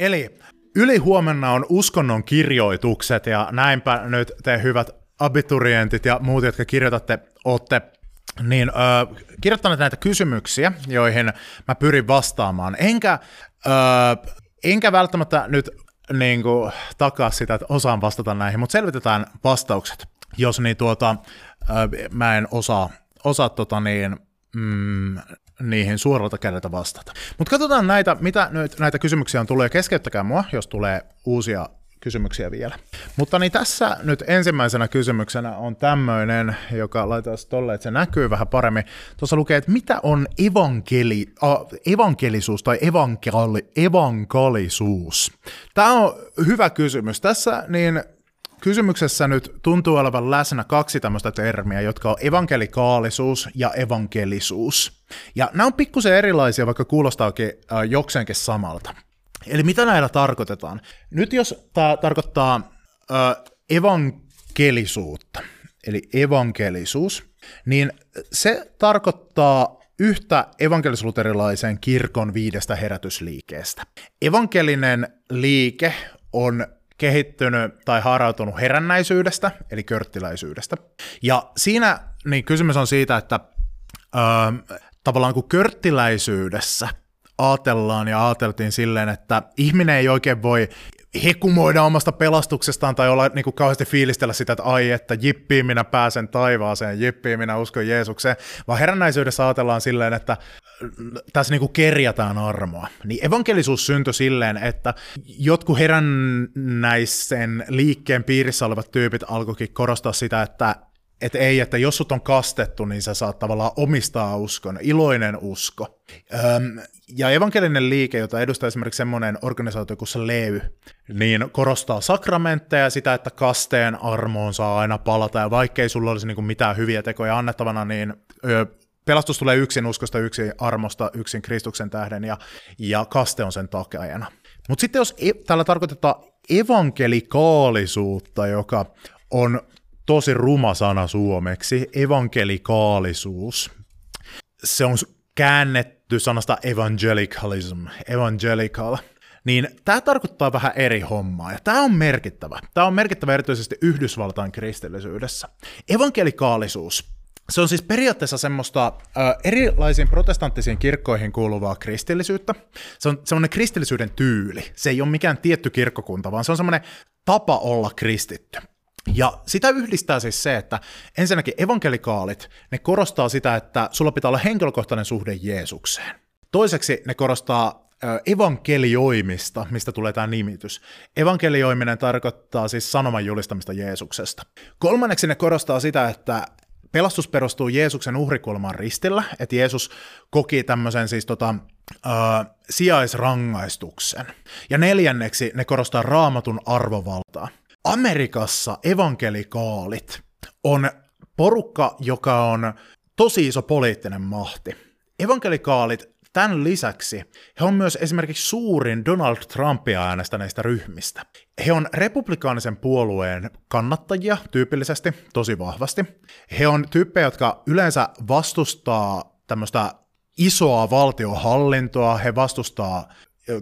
Eli yli huomenna on uskonnon kirjoitukset ja näinpä nyt te hyvät abiturientit ja muut, jotka kirjoitatte, olette niin ö, kirjoittaneet näitä kysymyksiä, joihin mä pyrin vastaamaan. Enkä, ö, enkä välttämättä nyt niin kuin, takaa sitä, että osaan vastata näihin, mutta selvitetään vastaukset, jos niin tuota, ö, mä en osaa, osaa tota niin, mm, niihin suoralta kädeltä vastata. Mutta katsotaan näitä, mitä nyt näitä kysymyksiä on tulee. Keskeyttäkää mua, jos tulee uusia kysymyksiä vielä. Mutta niin tässä nyt ensimmäisenä kysymyksenä on tämmöinen, joka laitetaan tolle, että se näkyy vähän paremmin. Tuossa lukee, että mitä on evankeli, uh, evankelisuus tai evankeli, evankelisuus? Tämä on hyvä kysymys. Tässä niin kysymyksessä nyt tuntuu olevan läsnä kaksi tämmöistä termiä, jotka on evankelikaalisuus ja evankelisuus. Ja nämä on pikkusen erilaisia, vaikka kuulostaakin äh, jokseenkin samalta. Eli mitä näillä tarkoitetaan? Nyt jos tämä tarkoittaa äh, evankelisuutta, eli evankelisuus, niin se tarkoittaa yhtä evankelisluterilaisen kirkon viidestä herätysliikeestä. Evankelinen liike on kehittynyt tai haarautunut herännäisyydestä, eli körttiläisyydestä. Ja siinä niin kysymys on siitä, että öö, tavallaan kun körttiläisyydessä ajatellaan ja ajateltiin silleen, että ihminen ei oikein voi hekumoida omasta pelastuksestaan tai olla niin kuin kauheasti fiilistellä sitä, että ai, että jippiin minä pääsen taivaaseen, jippiin minä uskon Jeesukseen, vaan herännäisyydessä ajatellaan silleen, että tässä niin kuin kerjataan armoa. Niin evankelisuus syntyi silleen, että jotkut herännäisen liikkeen piirissä olevat tyypit alkoikin korostaa sitä, että että ei, että jos sut on kastettu, niin sä saat tavallaan omistaa uskon, iloinen usko. Öm, ja evankelinen liike, jota edustaa esimerkiksi semmoinen organisaatio kuin se Levy, niin korostaa sakramentteja sitä, että kasteen armoon saa aina palata, ja vaikkei sulla olisi niin mitään hyviä tekoja annettavana, niin ö, pelastus tulee yksin uskosta, yksin armosta, yksin Kristuksen tähden, ja, ja kaste on sen takajana. Mutta sitten jos e- täällä tarkoitetaan evankelikaalisuutta, joka on tosi ruma sana suomeksi, evankelikaalisuus. Se on käännetty sanasta evangelicalism, evangelical, niin tämä tarkoittaa vähän eri hommaa, ja tämä on merkittävä. Tämä on merkittävä erityisesti Yhdysvaltain kristillisyydessä. Evankelikaalisuus, se on siis periaatteessa semmoista äh, erilaisiin protestanttisiin kirkkoihin kuuluvaa kristillisyyttä. Se on semmoinen kristillisyyden tyyli. Se ei ole mikään tietty kirkkokunta, vaan se on semmoinen tapa olla kristitty. Ja sitä yhdistää siis se, että ensinnäkin evankelikaalit, ne korostaa sitä, että sulla pitää olla henkilökohtainen suhde Jeesukseen. Toiseksi ne korostaa evankelioimista, mistä tulee tämä nimitys. Evankelioiminen tarkoittaa siis sanoman julistamista Jeesuksesta. Kolmanneksi ne korostaa sitä, että pelastus perustuu Jeesuksen uhrikulmaan ristillä, että Jeesus koki tämmöisen siis tota, äh, sijaisrangaistuksen. Ja neljänneksi ne korostaa raamatun arvovaltaa. Amerikassa evankelikaalit on porukka, joka on tosi iso poliittinen mahti. Evankelikaalit tämän lisäksi he on myös esimerkiksi suurin Donald Trumpia äänestäneistä ryhmistä. He on republikaanisen puolueen kannattajia tyypillisesti tosi vahvasti. He on tyyppejä, jotka yleensä vastustaa tämmöistä isoa valtiohallintoa, he vastustaa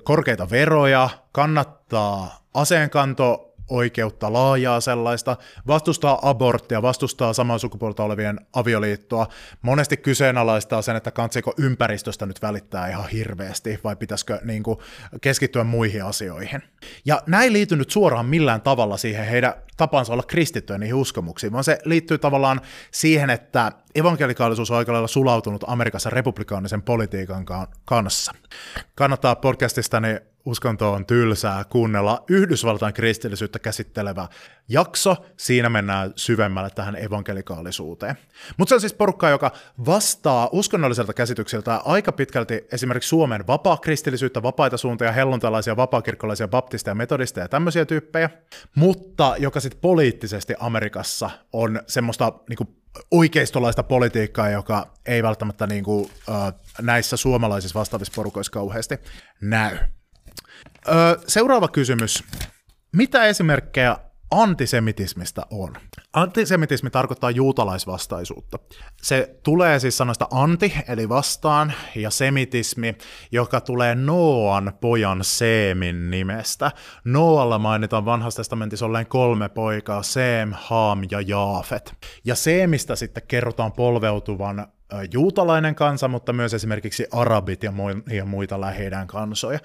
korkeita veroja, kannattaa aseenkanto oikeutta, laajaa sellaista, vastustaa aborttia, vastustaa samaa sukupuolta olevien avioliittoa, monesti kyseenalaistaa sen, että kansiko ympäristöstä nyt välittää ihan hirveästi, vai pitäisikö niin kuin, keskittyä muihin asioihin. Ja näin ei liity nyt suoraan millään tavalla siihen heidän tapansa olla kristittyä niihin uskomuksiin, vaan se liittyy tavallaan siihen, että evankelikaalisuus on aika lailla sulautunut Amerikassa republikaanisen politiikan kanssa. Kannattaa podcastistani uskonto on tylsää kuunnella Yhdysvaltain kristillisyyttä käsittelevä jakso. Siinä mennään syvemmälle tähän evankelikaalisuuteen. Mutta se on siis porukka, joka vastaa uskonnolliselta käsitykseltä aika pitkälti esimerkiksi Suomen vapaa-kristillisyyttä, vapaita suuntia, helluntalaisia, vapaakirkkolaisia, baptisteja, metodisteja ja tämmöisiä tyyppejä, mutta joka sitten poliittisesti Amerikassa on semmoista niinku, oikeistolaista politiikkaa, joka ei välttämättä niinku, uh, näissä suomalaisissa vastaavissa porukoissa kauheasti näy. Öö, seuraava kysymys. Mitä esimerkkejä antisemitismistä on? Antisemitismi tarkoittaa juutalaisvastaisuutta. Se tulee siis sanoista anti, eli vastaan, ja semitismi, joka tulee Noan pojan Seemin nimestä. Noalla mainitaan vanhassa testamentissa olleen kolme poikaa, Seem, Haam ja Jaafet. Ja Seemistä sitten kerrotaan polveutuvan juutalainen kansa, mutta myös esimerkiksi arabit ja, muita lähi kansoja.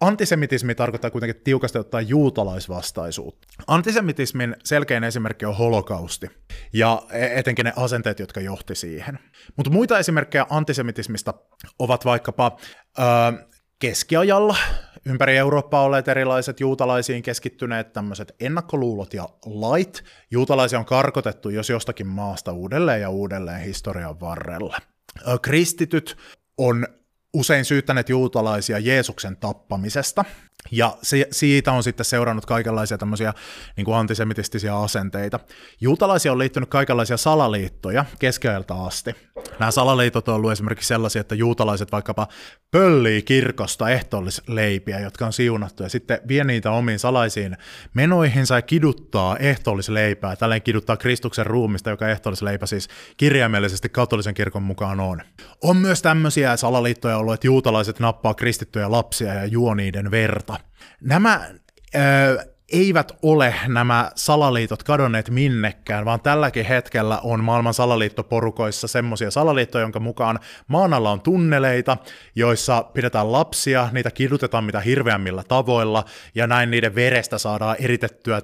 Antisemitismi tarkoittaa kuitenkin tiukasti ottaa juutalaisvastaisuutta. Antisemitismin selkein esimerkki on holokausti ja e-, etenkin ne asenteet, jotka johti siihen. Mutta muita esimerkkejä antisemitismista ovat vaikkapa keskiajalla ympäri Eurooppaa olleet erilaiset juutalaisiin keskittyneet tämmöiset ennakkoluulot ja lait. Juutalaisia on karkotettu jos jostakin maasta uudelleen ja uudelleen historian varrella. Kristityt on usein syyttäneet juutalaisia Jeesuksen tappamisesta, ja se, siitä on sitten seurannut kaikenlaisia tämmöisiä niin kuin antisemitistisiä asenteita. Juutalaisia on liittynyt kaikenlaisia salaliittoja keskiajalta asti. Nämä salaliitot on ollut esimerkiksi sellaisia, että juutalaiset vaikkapa pöllii kirkosta ehtoollisleipiä, jotka on siunattu, ja sitten vie niitä omiin salaisiin menoihinsa ja kiduttaa ehtoollisleipää. Tälleen kiduttaa Kristuksen ruumista, joka ehtoollisleipä siis kirjaimellisesti katolisen kirkon mukaan on. On myös tämmöisiä salaliittoja ollut, että juutalaiset nappaa kristittyjä lapsia ja juo niiden verta. Nämä ö, eivät ole nämä salaliitot kadonneet minnekään, vaan tälläkin hetkellä on maailman salaliittoporukoissa semmoisia salaliittoja, jonka mukaan maan alla on tunneleita, joissa pidetään lapsia, niitä kidutetaan mitä hirveämmillä tavoilla, ja näin niiden verestä saadaan eritettyä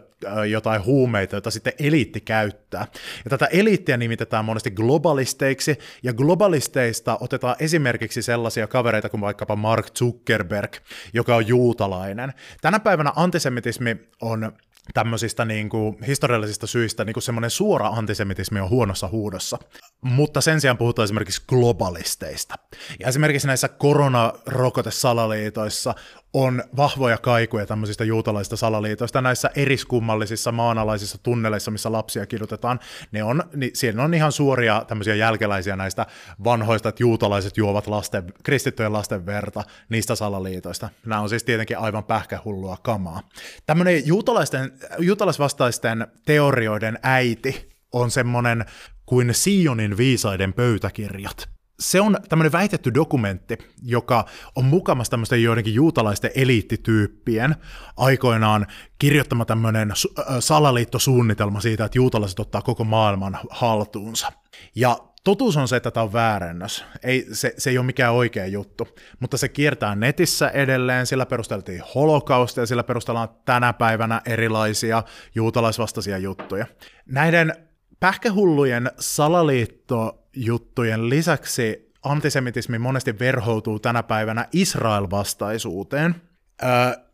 jotain huumeita, joita sitten eliitti käyttää. Ja tätä eliittiä nimitetään monesti globalisteiksi, ja globalisteista otetaan esimerkiksi sellaisia kavereita kuin vaikkapa Mark Zuckerberg, joka on juutalainen. Tänä päivänä antisemitismi on tämmöisistä niin kuin, historiallisista syistä niin kuin semmoinen suora antisemitismi on huonossa huudossa. Mutta sen sijaan puhutaan esimerkiksi globalisteista. Ja esimerkiksi näissä koronarokotesalaliitoissa on vahvoja kaikuja tämmöisistä juutalaisista salaliitoista. Näissä eriskummallisissa maanalaisissa tunneleissa, missä lapsia kidutetaan, ne on, niin siellä on ihan suoria tämmöisiä jälkeläisiä näistä vanhoista, että juutalaiset juovat lasten, kristittyjen lasten verta niistä salaliitoista. Nämä on siis tietenkin aivan pähkähullua kamaa. Tämmöinen juutalaisten, juutalaisvastaisten teorioiden äiti on semmoinen kuin Sionin viisaiden pöytäkirjat se on tämmöinen väitetty dokumentti, joka on mukamassa tämmöisten joidenkin juutalaisten eliittityyppien aikoinaan kirjoittama tämmöinen salaliittosuunnitelma siitä, että juutalaiset ottaa koko maailman haltuunsa. Ja totuus on se, että tämä on väärennös. Ei, se, se ei ole mikään oikea juttu, mutta se kiertää netissä edelleen, sillä perusteltiin holokaustia, sillä perustellaan tänä päivänä erilaisia juutalaisvastaisia juttuja. Näiden pähkähullujen salaliitto juttujen lisäksi antisemitismi monesti verhoutuu tänä päivänä Israel-vastaisuuteen. Ö,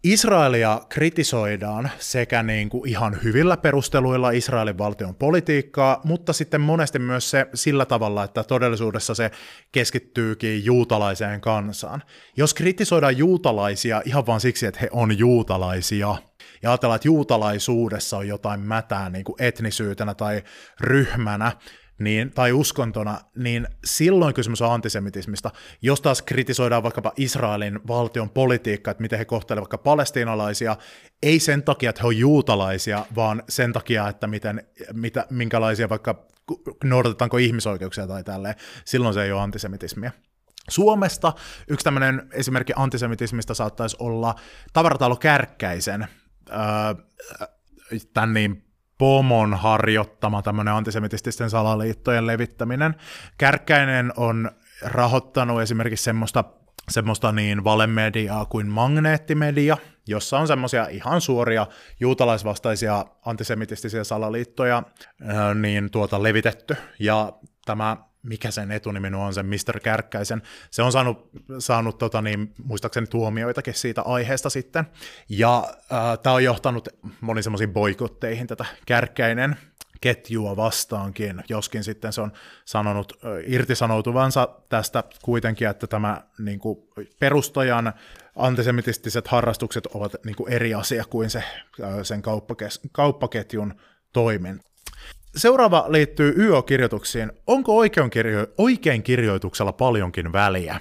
Israelia kritisoidaan sekä niin kuin ihan hyvillä perusteluilla Israelin valtion politiikkaa, mutta sitten monesti myös se sillä tavalla, että todellisuudessa se keskittyykin juutalaiseen kansaan. Jos kritisoidaan juutalaisia ihan vain siksi, että he on juutalaisia, ja ajatellaan, että juutalaisuudessa on jotain mätää niin kuin etnisyytenä tai ryhmänä, niin, tai uskontona, niin silloin kysymys on antisemitismistä. Jos taas kritisoidaan vaikkapa Israelin valtion politiikkaa, että miten he kohtelevat vaikka palestiinalaisia, ei sen takia, että he ovat juutalaisia, vaan sen takia, että miten, mitä, minkälaisia vaikka noudatetaanko ihmisoikeuksia tai tälleen, silloin se ei ole antisemitismiä. Suomesta yksi tämmöinen esimerkki antisemitismistä saattaisi olla tavaratalo Kärkkäisen tämän niin pomon harjoittama tämmöinen antisemitististen salaliittojen levittäminen. Kärkkäinen on rahoittanut esimerkiksi semmoista, semmoista niin valemediaa kuin magneettimedia, jossa on semmoisia ihan suoria juutalaisvastaisia antisemitistisiä salaliittoja niin tuota levitetty. Ja tämä mikä sen etunimi on, sen Mr. Kärkkäisen. Se on saanut, saanut tota niin, muistaakseni tuomioitakin siitä aiheesta sitten. Ja äh, tämä on johtanut moni semmoisiin boikotteihin tätä Kärkkäinen ketjua vastaankin, joskin sitten se on sanonut äh, irtisanoutuvansa tästä kuitenkin, että tämä niin kuin, perustajan antisemitistiset harrastukset ovat niin kuin, eri asia kuin se, äh, sen kauppakes- kauppaketjun toiminta. Seuraava liittyy YO-kirjoituksiin. Onko oikein, kirjo- oikein kirjoituksella paljonkin väliä?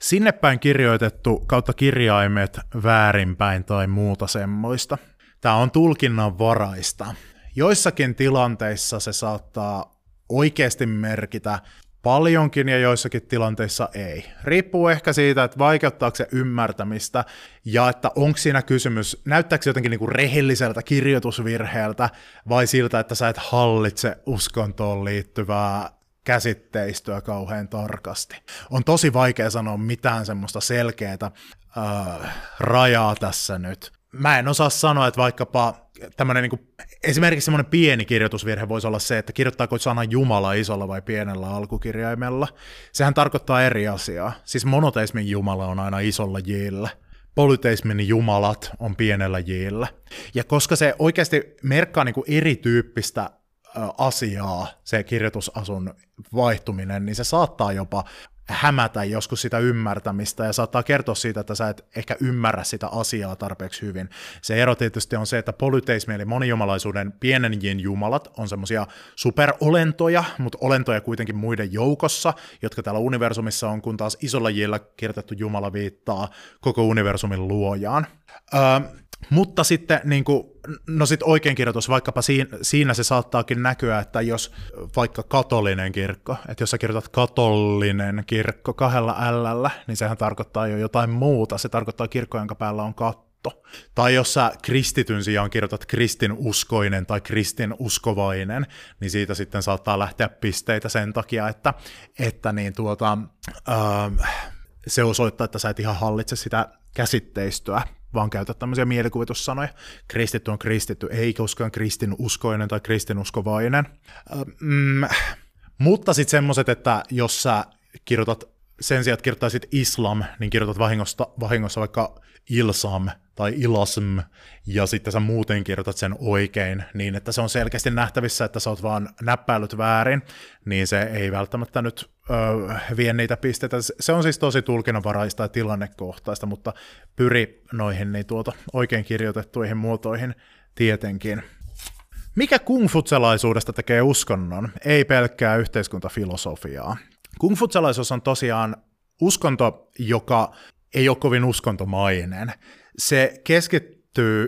Sinne päin kirjoitettu kautta kirjaimet väärinpäin tai muuta semmoista. Tämä on tulkinnan varaista. Joissakin tilanteissa se saattaa oikeasti merkitä paljonkin ja joissakin tilanteissa ei. Riippuu ehkä siitä, että vaikeuttaako se ymmärtämistä ja että onko siinä kysymys, näyttääkö se jotenkin niinku rehelliseltä kirjoitusvirheeltä vai siltä, että sä et hallitse uskontoon liittyvää käsitteistöä kauhean tarkasti. On tosi vaikea sanoa mitään semmoista selkeää äh, rajaa tässä nyt. Mä en osaa sanoa, että vaikkapa tämmöinen niin esimerkiksi semmoinen pieni kirjoitusvirhe voisi olla se, että kirjoittaako sana Jumala isolla vai pienellä alkukirjaimella. Sehän tarkoittaa eri asiaa. Siis monoteismin Jumala on aina isolla jillä. Polyteismin jumalat on pienellä jillä. Ja koska se oikeasti merkkaa niin kuin erityyppistä asiaa, se kirjoitusasun vaihtuminen, niin se saattaa jopa hämätä joskus sitä ymmärtämistä ja saattaa kertoa siitä, että sä et ehkä ymmärrä sitä asiaa tarpeeksi hyvin. Se ero tietysti on se, että polyteismi eli monijumalaisuuden pienen jumalat on semmoisia superolentoja, mutta olentoja kuitenkin muiden joukossa, jotka täällä universumissa on, kun taas isolla jillä kirjoitettu jumala viittaa koko universumin luojaan. Öö, mutta sitten niin kuin, no sit oikein kirjoitus, vaikkapa siinä, siinä se saattaakin näkyä, että jos vaikka katolinen kirkko, että jos sä kirjoitat katollinen kirkko kahdella L, niin sehän tarkoittaa jo jotain muuta, se tarkoittaa kirkko, jonka päällä on katto. Tai jos sä kristityn sijaan kirjoitat kristinuskoinen tai kristinuskovainen, niin siitä sitten saattaa lähteä pisteitä sen takia, että, että niin tuota, äh, se osoittaa, että sä et ihan hallitse sitä käsitteistöä vaan käytä tämmöisiä mielikuvitussanoja. Kristitty on kristitty, ei koskaan kristinuskoinen tai kristinuskovainen. Mm, mutta sitten semmoiset, että jos sä kirjoitat sen sijaan, että kirjoittaisit islam, niin kirjoitat vahingossa, vahingossa vaikka ilsam tai ilasm, ja sitten sä muuten kirjoitat sen oikein, niin että se on selkeästi nähtävissä, että sä oot vaan näppäilyt väärin, niin se ei välttämättä nyt ö, vie niitä pisteitä. Se on siis tosi tulkinnanvaraista ja tilannekohtaista, mutta pyri noihin niin tuota, oikein kirjoitettuihin muotoihin tietenkin. Mikä kungfutselaisuudesta tekee uskonnon, ei pelkkää yhteiskuntafilosofiaa? Kungfutselaisuus on tosiaan uskonto, joka ei ole kovin uskontomainen. Se keskittyy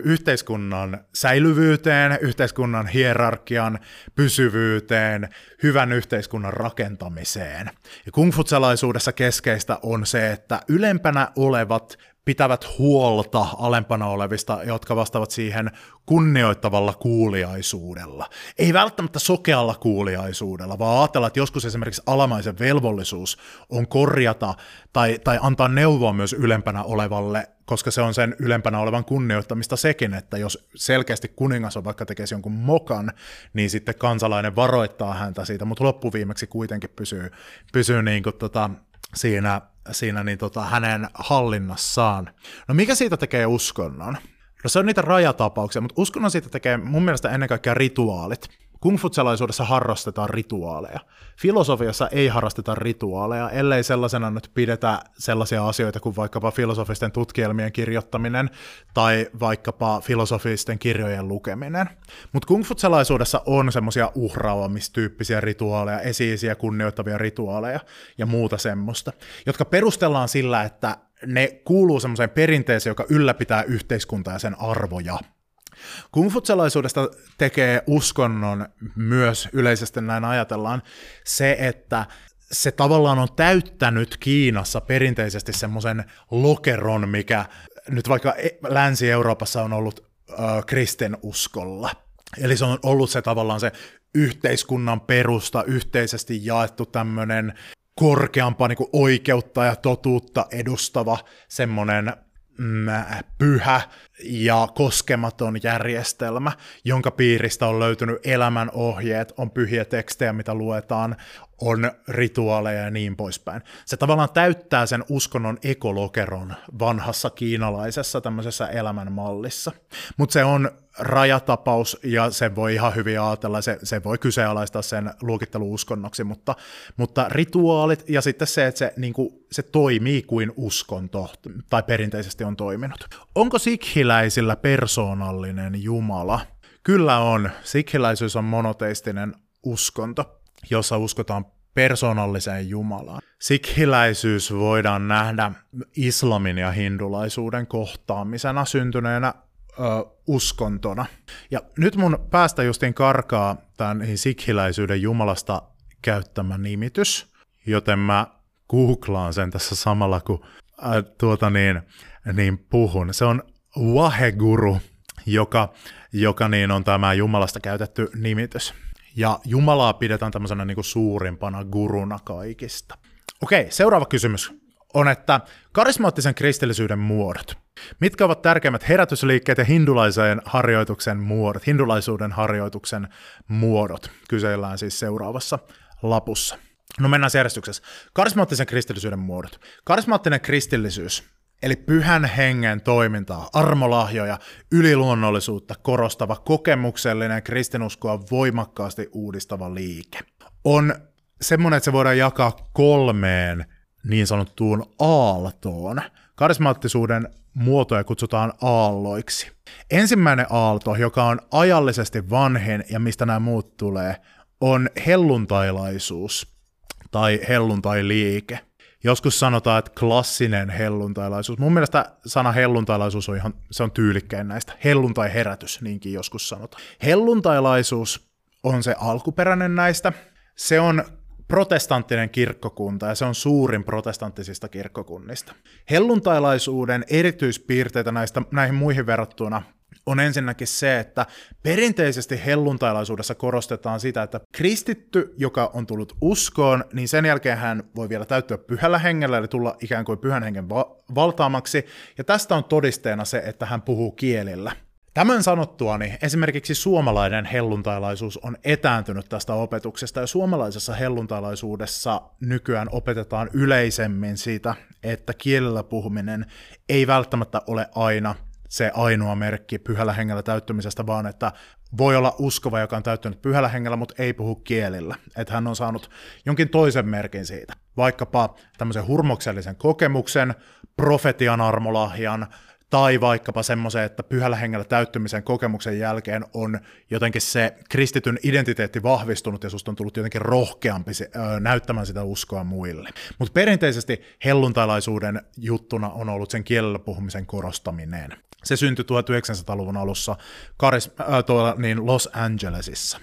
yhteiskunnan säilyvyyteen, yhteiskunnan hierarkian pysyvyyteen, hyvän yhteiskunnan rakentamiseen. Ja kungfutsalaisuudessa keskeistä on se, että ylempänä olevat pitävät huolta alempana olevista, jotka vastaavat siihen kunnioittavalla kuuliaisuudella. Ei välttämättä sokealla kuuliaisuudella, vaan ajatella, että joskus esimerkiksi alamaisen velvollisuus on korjata tai, tai antaa neuvoa myös ylempänä olevalle, koska se on sen ylempänä olevan kunnioittamista sekin, että jos selkeästi kuningas on vaikka tekee jonkun mokan, niin sitten kansalainen varoittaa häntä siitä, mutta loppuviimeksi kuitenkin pysyy, pysyy niin kuin tota, siinä siinä niin tota, hänen hallinnassaan. No mikä siitä tekee uskonnon? No se on niitä rajatapauksia, mutta uskonnon siitä tekee mun mielestä ennen kaikkea rituaalit. Kungfutselaisuudessa harrastetaan rituaaleja. Filosofiassa ei harrasteta rituaaleja, ellei sellaisena nyt pidetä sellaisia asioita kuin vaikkapa filosofisten tutkielmien kirjoittaminen tai vaikkapa filosofisten kirjojen lukeminen. Mutta kungfutselaisuudessa on semmoisia uhraamistyyppisiä rituaaleja, esiisiä kunnioittavia rituaaleja ja muuta semmoista, jotka perustellaan sillä, että ne kuuluu semmoiseen perinteeseen, joka ylläpitää yhteiskuntaa ja sen arvoja – Kungfutsalaisuudesta tekee uskonnon myös yleisesti näin ajatellaan se, että se tavallaan on täyttänyt Kiinassa perinteisesti semmoisen lokeron, mikä nyt vaikka e- Länsi-Euroopassa on ollut äh, kristinuskolla. Eli se on ollut se tavallaan se yhteiskunnan perusta, yhteisesti jaettu tämmöinen korkeampaa niin oikeutta ja totuutta edustava semmoinen mm, pyhä ja koskematon järjestelmä, jonka piiristä on löytynyt elämän ohjeet, on pyhiä tekstejä, mitä luetaan, on rituaaleja ja niin poispäin. Se tavallaan täyttää sen uskonnon ekolokeron vanhassa kiinalaisessa tämmöisessä elämänmallissa. Mutta se on rajatapaus ja se voi ihan hyvin ajatella, se, se voi kyseenalaistaa sen luokitteluuskonnoksi, mutta, mutta rituaalit ja sitten se, että se, niin kuin, se toimii kuin uskonto tai perinteisesti on toiminut. Onko sikhiläisillä persoonallinen Jumala? Kyllä on. Sikhiläisyys on monoteistinen uskonto jossa uskotaan persoonalliseen Jumalaan. Sikhiläisyys voidaan nähdä islamin ja hindulaisuuden kohtaamisena syntyneenä ö, uskontona. Ja nyt mun päästä justiin karkaa tämän sikhiläisyyden Jumalasta käyttämä nimitys, joten mä googlaan sen tässä samalla, kun äh, tuota niin, niin puhun. Se on Waheguru, joka, joka niin on tämä Jumalasta käytetty nimitys ja Jumalaa pidetään tämmöisenä niin kuin suurimpana guruna kaikista. Okei, seuraava kysymys on, että karismaattisen kristillisyyden muodot. Mitkä ovat tärkeimmät herätysliikkeet ja hindulaisen harjoituksen muodot, hindulaisuuden harjoituksen muodot? Kysellään siis seuraavassa lapussa. No mennään järjestyksessä. Karismaattisen kristillisyyden muodot. Karismaattinen kristillisyys Eli pyhän hengen toimintaa, armolahjoja, yliluonnollisuutta korostava, kokemuksellinen kristinuskoa voimakkaasti uudistava liike. On semmoinen, että se voidaan jakaa kolmeen niin sanottuun aaltoon. Karismaattisuuden muotoja kutsutaan aalloiksi. Ensimmäinen aalto, joka on ajallisesti vanhin ja mistä nämä muut tulee, on helluntailaisuus tai helluntailiike – Joskus sanotaan, että klassinen helluntailaisuus. Mun mielestä sana helluntailaisuus on ihan, se on tyylikkäin näistä. Helluntai-herätys, niinkin joskus sanotaan. Helluntailaisuus on se alkuperäinen näistä. Se on protestanttinen kirkkokunta ja se on suurin protestanttisista kirkkokunnista. Helluntailaisuuden erityispiirteitä näistä, näihin muihin verrattuna on ensinnäkin se, että perinteisesti helluntailaisuudessa korostetaan sitä, että kristitty, joka on tullut uskoon, niin sen jälkeen hän voi vielä täyttyä pyhällä hengellä, eli tulla ikään kuin pyhän hengen va- valtaamaksi, ja tästä on todisteena se, että hän puhuu kielillä. Tämän sanottuani esimerkiksi suomalainen helluntailaisuus on etääntynyt tästä opetuksesta ja suomalaisessa helluntailaisuudessa nykyään opetetaan yleisemmin siitä, että kielellä puhuminen ei välttämättä ole aina se ainoa merkki pyhällä hengellä täyttymisestä, vaan että voi olla uskova, joka on täyttynyt pyhällä hengellä, mutta ei puhu kielillä. Että hän on saanut jonkin toisen merkin siitä. Vaikkapa tämmöisen hurmoksellisen kokemuksen, profetian armolahjan, tai vaikkapa semmoisen, että pyhällä hengellä täyttymisen kokemuksen jälkeen on jotenkin se kristityn identiteetti vahvistunut ja susta on tullut jotenkin rohkeampi se, näyttämään sitä uskoa muille. Mutta perinteisesti helluntailaisuuden juttuna on ollut sen kielellä puhumisen korostaminen. Se syntyi 1900-luvun alussa karis- äh, tuolla, niin Los Angelesissa.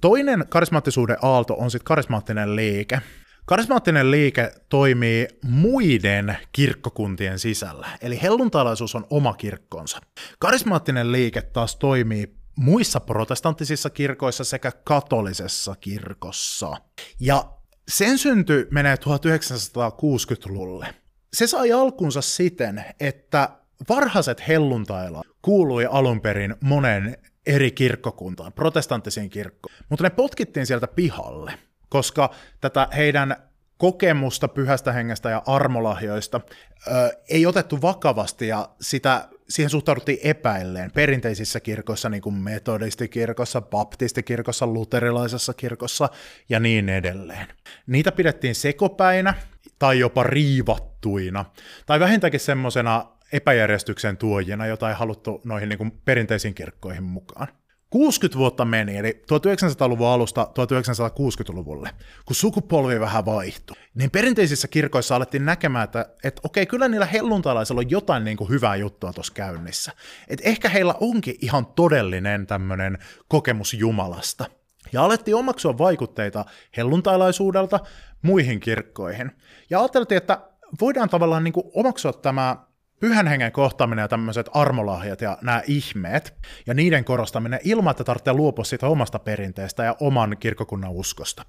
Toinen karismaattisuuden aalto on sitten karismaattinen liike. Karismaattinen liike toimii muiden kirkkokuntien sisällä, eli helluntalaisuus on oma kirkkonsa. Karismaattinen liike taas toimii muissa protestanttisissa kirkoissa sekä katolisessa kirkossa. Ja sen synty menee 1960-luvulle. Se sai alkunsa siten, että varhaiset helluntailla kuului alun perin monen eri kirkkokuntaan, protestanttisiin kirkkoon, mutta ne potkittiin sieltä pihalle, koska tätä heidän kokemusta pyhästä hengestä ja armolahjoista ö, ei otettu vakavasti ja sitä, siihen suhtauduttiin epäilleen perinteisissä kirkoissa, niin kuin metodistikirkossa, baptistikirkossa, luterilaisessa kirkossa ja niin edelleen. Niitä pidettiin sekopäinä tai jopa riivattuina, tai vähintäänkin semmoisena epäjärjestyksen tuojina, jota ei haluttu noihin niin kuin perinteisiin kirkkoihin mukaan. 60 vuotta meni, eli 1900-luvun alusta 1960-luvulle, kun sukupolvi vähän vaihtui, niin perinteisissä kirkoissa alettiin näkemään, että, että okei, kyllä niillä helluntalaisilla on jotain niin kuin hyvää juttua tuossa käynnissä. Että ehkä heillä onkin ihan todellinen tämmöinen kokemus Jumalasta. Ja alettiin omaksua vaikutteita helluntailaisuudelta muihin kirkkoihin. Ja ajateltiin, että voidaan tavallaan niin kuin omaksua tämä pyhän hengen kohtaaminen ja tämmöiset armolahjat ja nämä ihmeet, ja niiden korostaminen ilman, että tarvitsee luopua siitä omasta perinteestä ja oman kirkokunnan uskosta.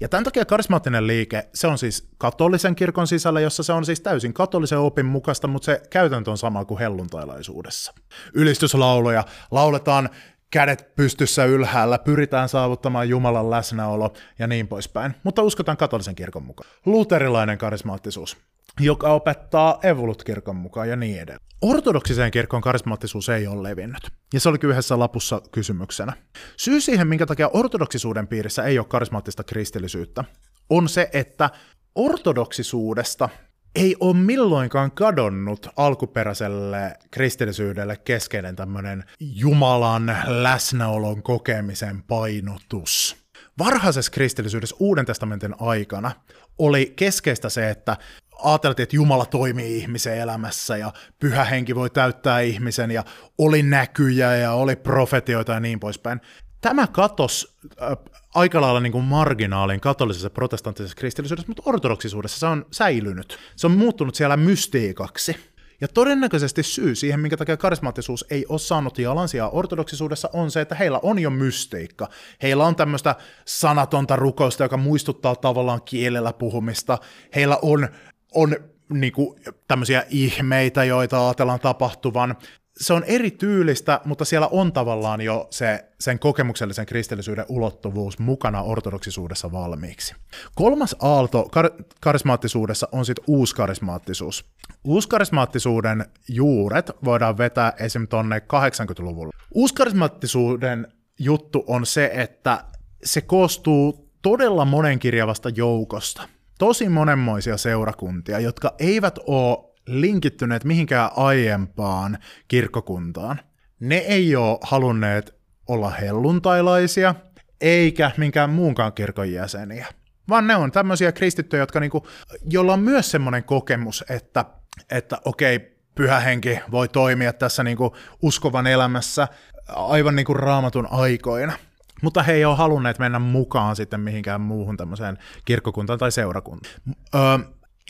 Ja tämän takia karismaattinen liike, se on siis katolisen kirkon sisällä, jossa se on siis täysin katolisen opin mukaista, mutta se käytäntö on sama kuin helluntailaisuudessa. Ylistyslauluja lauletaan kädet pystyssä ylhäällä, pyritään saavuttamaan Jumalan läsnäolo ja niin poispäin, mutta uskotaan katolisen kirkon mukaan. Luterilainen karismaattisuus, joka opettaa evolut-kirkon mukaan ja niin edelleen. Ortodoksiseen kirkon karismaattisuus ei ole levinnyt, ja se oli yhdessä lapussa kysymyksenä. Syy siihen, minkä takia ortodoksisuuden piirissä ei ole karismaattista kristillisyyttä, on se, että ortodoksisuudesta ei ole milloinkaan kadonnut alkuperäiselle kristillisyydelle keskeinen tämmöinen Jumalan läsnäolon kokemisen painotus. Varhaisessa kristillisyydessä Uuden testamentin aikana oli keskeistä se, että ajateltiin, että Jumala toimii ihmisen elämässä ja pyhä henki voi täyttää ihmisen ja oli näkyjä ja oli profetioita ja niin poispäin. Tämä katos äh, aika lailla niin kuin marginaalin katolisessa protestanttisessa kristillisyydessä, mutta ortodoksisuudessa se on säilynyt. Se on muuttunut siellä mystiikaksi. Ja todennäköisesti syy siihen, minkä takia karismaattisuus ei ole saanut jalansijaa ortodoksisuudessa, on se, että heillä on jo mystiikka. Heillä on tämmöistä sanatonta rukousta, joka muistuttaa tavallaan kielellä puhumista. Heillä on, on niin kuin, tämmöisiä ihmeitä, joita ajatellaan tapahtuvan se on eri tyylistä, mutta siellä on tavallaan jo se, sen kokemuksellisen kristillisyyden ulottuvuus mukana ortodoksisuudessa valmiiksi. Kolmas aalto kar- karismaattisuudessa on sitten uuskarismaattisuus. Uuskarismaattisuuden juuret voidaan vetää esim. tonne 80-luvulle. Uuskarismaattisuuden juttu on se, että se koostuu todella monenkirjavasta joukosta. Tosi monenmoisia seurakuntia, jotka eivät ole linkittyneet mihinkään aiempaan kirkkokuntaan. Ne ei ole halunneet olla helluntailaisia, eikä minkään muunkaan kirkon jäseniä. Vaan ne on tämmöisiä kristittyjä, jotka niinku, joilla on myös semmoinen kokemus, että, että okei, pyhä henki voi toimia tässä niinku uskovan elämässä aivan niinku raamatun aikoina. Mutta he ei ole halunneet mennä mukaan sitten mihinkään muuhun tämmöiseen kirkkokuntaan tai seurakuntaan. Öö,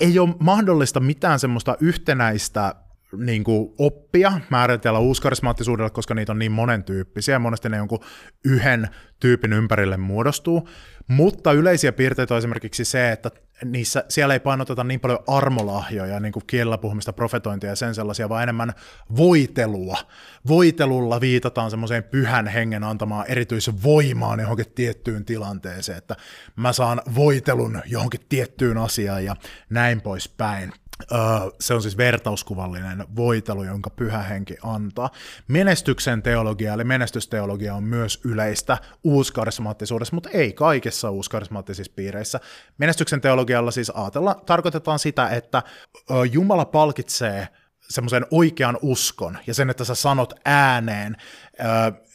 ei ole mahdollista mitään semmoista yhtenäistä niin kuin oppia määritellä uuskarismaattisuudelle, koska niitä on niin monentyyppisiä, ja monesti ne jonkun yhden tyypin ympärille muodostuu. Mutta yleisiä piirteitä on esimerkiksi se, että niissä, siellä ei painoteta niin paljon armolahjoja, niin kuin kielellä puhumista, profetointia ja sen sellaisia, vaan enemmän voitelua. Voitelulla viitataan semmoiseen pyhän hengen antamaan erityisvoimaan johonkin tiettyyn tilanteeseen, että mä saan voitelun johonkin tiettyyn asiaan ja näin poispäin se on siis vertauskuvallinen voitelu, jonka pyhä henki antaa. Menestyksen teologia, eli menestysteologia on myös yleistä uuskarismaattisuudessa, mutta ei kaikessa uuskarismaattisissa piireissä. Menestyksen teologialla siis ajatella, tarkoitetaan sitä, että Jumala palkitsee semmoisen oikean uskon ja sen, että sä sanot ääneen,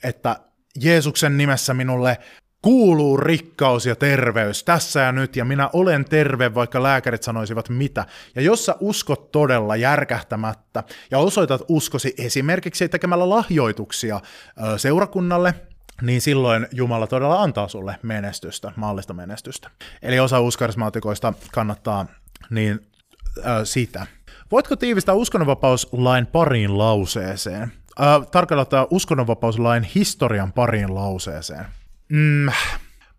että Jeesuksen nimessä minulle kuuluu rikkaus ja terveys tässä ja nyt, ja minä olen terve, vaikka lääkärit sanoisivat mitä. Ja jos sä uskot todella järkähtämättä, ja osoitat uskosi esimerkiksi tekemällä lahjoituksia seurakunnalle, niin silloin Jumala todella antaa sulle menestystä, maallista menestystä. Eli osa uskarismaatikoista kannattaa niin äh, sitä. Voitko tiivistää uskonnonvapauslain pariin lauseeseen? Äh, tarkalleen uskonnonvapauslain historian pariin lauseeseen. Mm,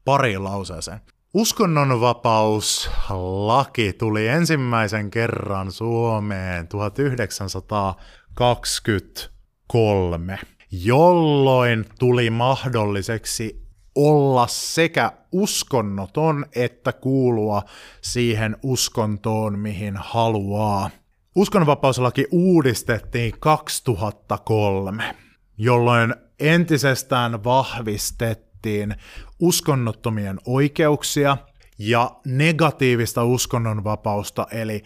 pari lauseeseen. Uskonnonvapauslaki tuli ensimmäisen kerran Suomeen 1923, jolloin tuli mahdolliseksi olla sekä uskonnoton että kuulua siihen uskontoon, mihin haluaa. Uskonnonvapauslaki uudistettiin 2003, jolloin entisestään vahvistettiin puhuttiin uskonnottomien oikeuksia ja negatiivista uskonnonvapausta, eli,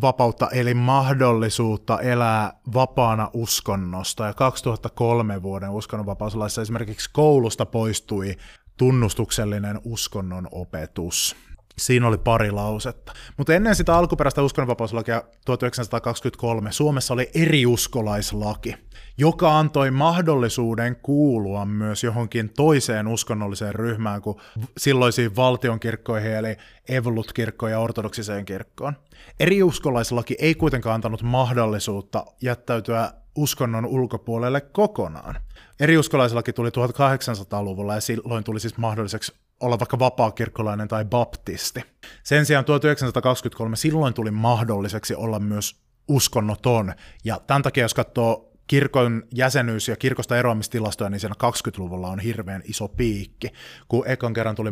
vapautta, eli mahdollisuutta elää vapaana uskonnosta. Ja 2003 vuoden uskonnonvapauslaissa esimerkiksi koulusta poistui tunnustuksellinen uskonnon opetus. Siinä oli pari lausetta. Mutta ennen sitä alkuperäistä uskonnonvapauslakia 1923 Suomessa oli eriuskolaislaki, joka antoi mahdollisuuden kuulua myös johonkin toiseen uskonnolliseen ryhmään kuin silloisiin valtionkirkkoihin, eli evolut-kirkkoon ja ortodoksiseen kirkkoon. Eriuskolaislaki ei kuitenkaan antanut mahdollisuutta jättäytyä uskonnon ulkopuolelle kokonaan. Eriuskolaislaki tuli 1800-luvulla ja silloin tuli siis mahdolliseksi olla vaikka vapaakirkkolainen tai baptisti. Sen sijaan 1923 silloin tuli mahdolliseksi olla myös uskonnoton, ja tämän takia jos katsoo kirkon jäsenyys ja kirkosta eroamistilastoja, niin siinä 20-luvulla on hirveän iso piikki, kun ekan kerran tuli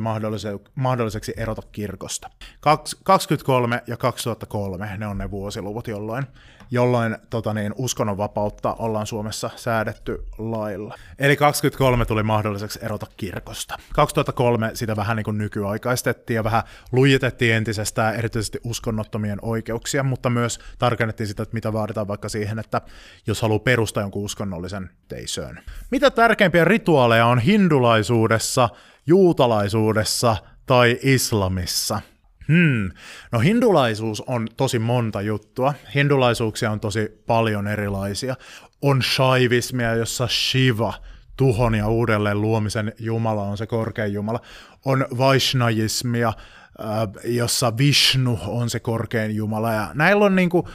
mahdolliseksi erota kirkosta. 23 ja 2003, ne on ne vuosiluvut, jolloin jolloin tota niin, uskonnonvapautta ollaan Suomessa säädetty lailla. Eli 23 tuli mahdolliseksi erota kirkosta. 2003 sitä vähän niin kuin nykyaikaistettiin ja vähän lujitettiin entisestään erityisesti uskonnottomien oikeuksia, mutta myös tarkennettiin sitä, että mitä vaaditaan vaikka siihen, että jos haluaa perustaa jonkun uskonnollisen teisöön. Mitä tärkeimpiä rituaaleja on hindulaisuudessa, juutalaisuudessa tai islamissa – Hmm. No hindulaisuus on tosi monta juttua. Hindulaisuuksia on tosi paljon erilaisia. On shaivismia, jossa Shiva, tuhon ja uudelleen luomisen jumala on se korkein jumala. On vaishnajismia, äh, jossa Vishnu on se korkein jumala. Ja näillä on niin kuin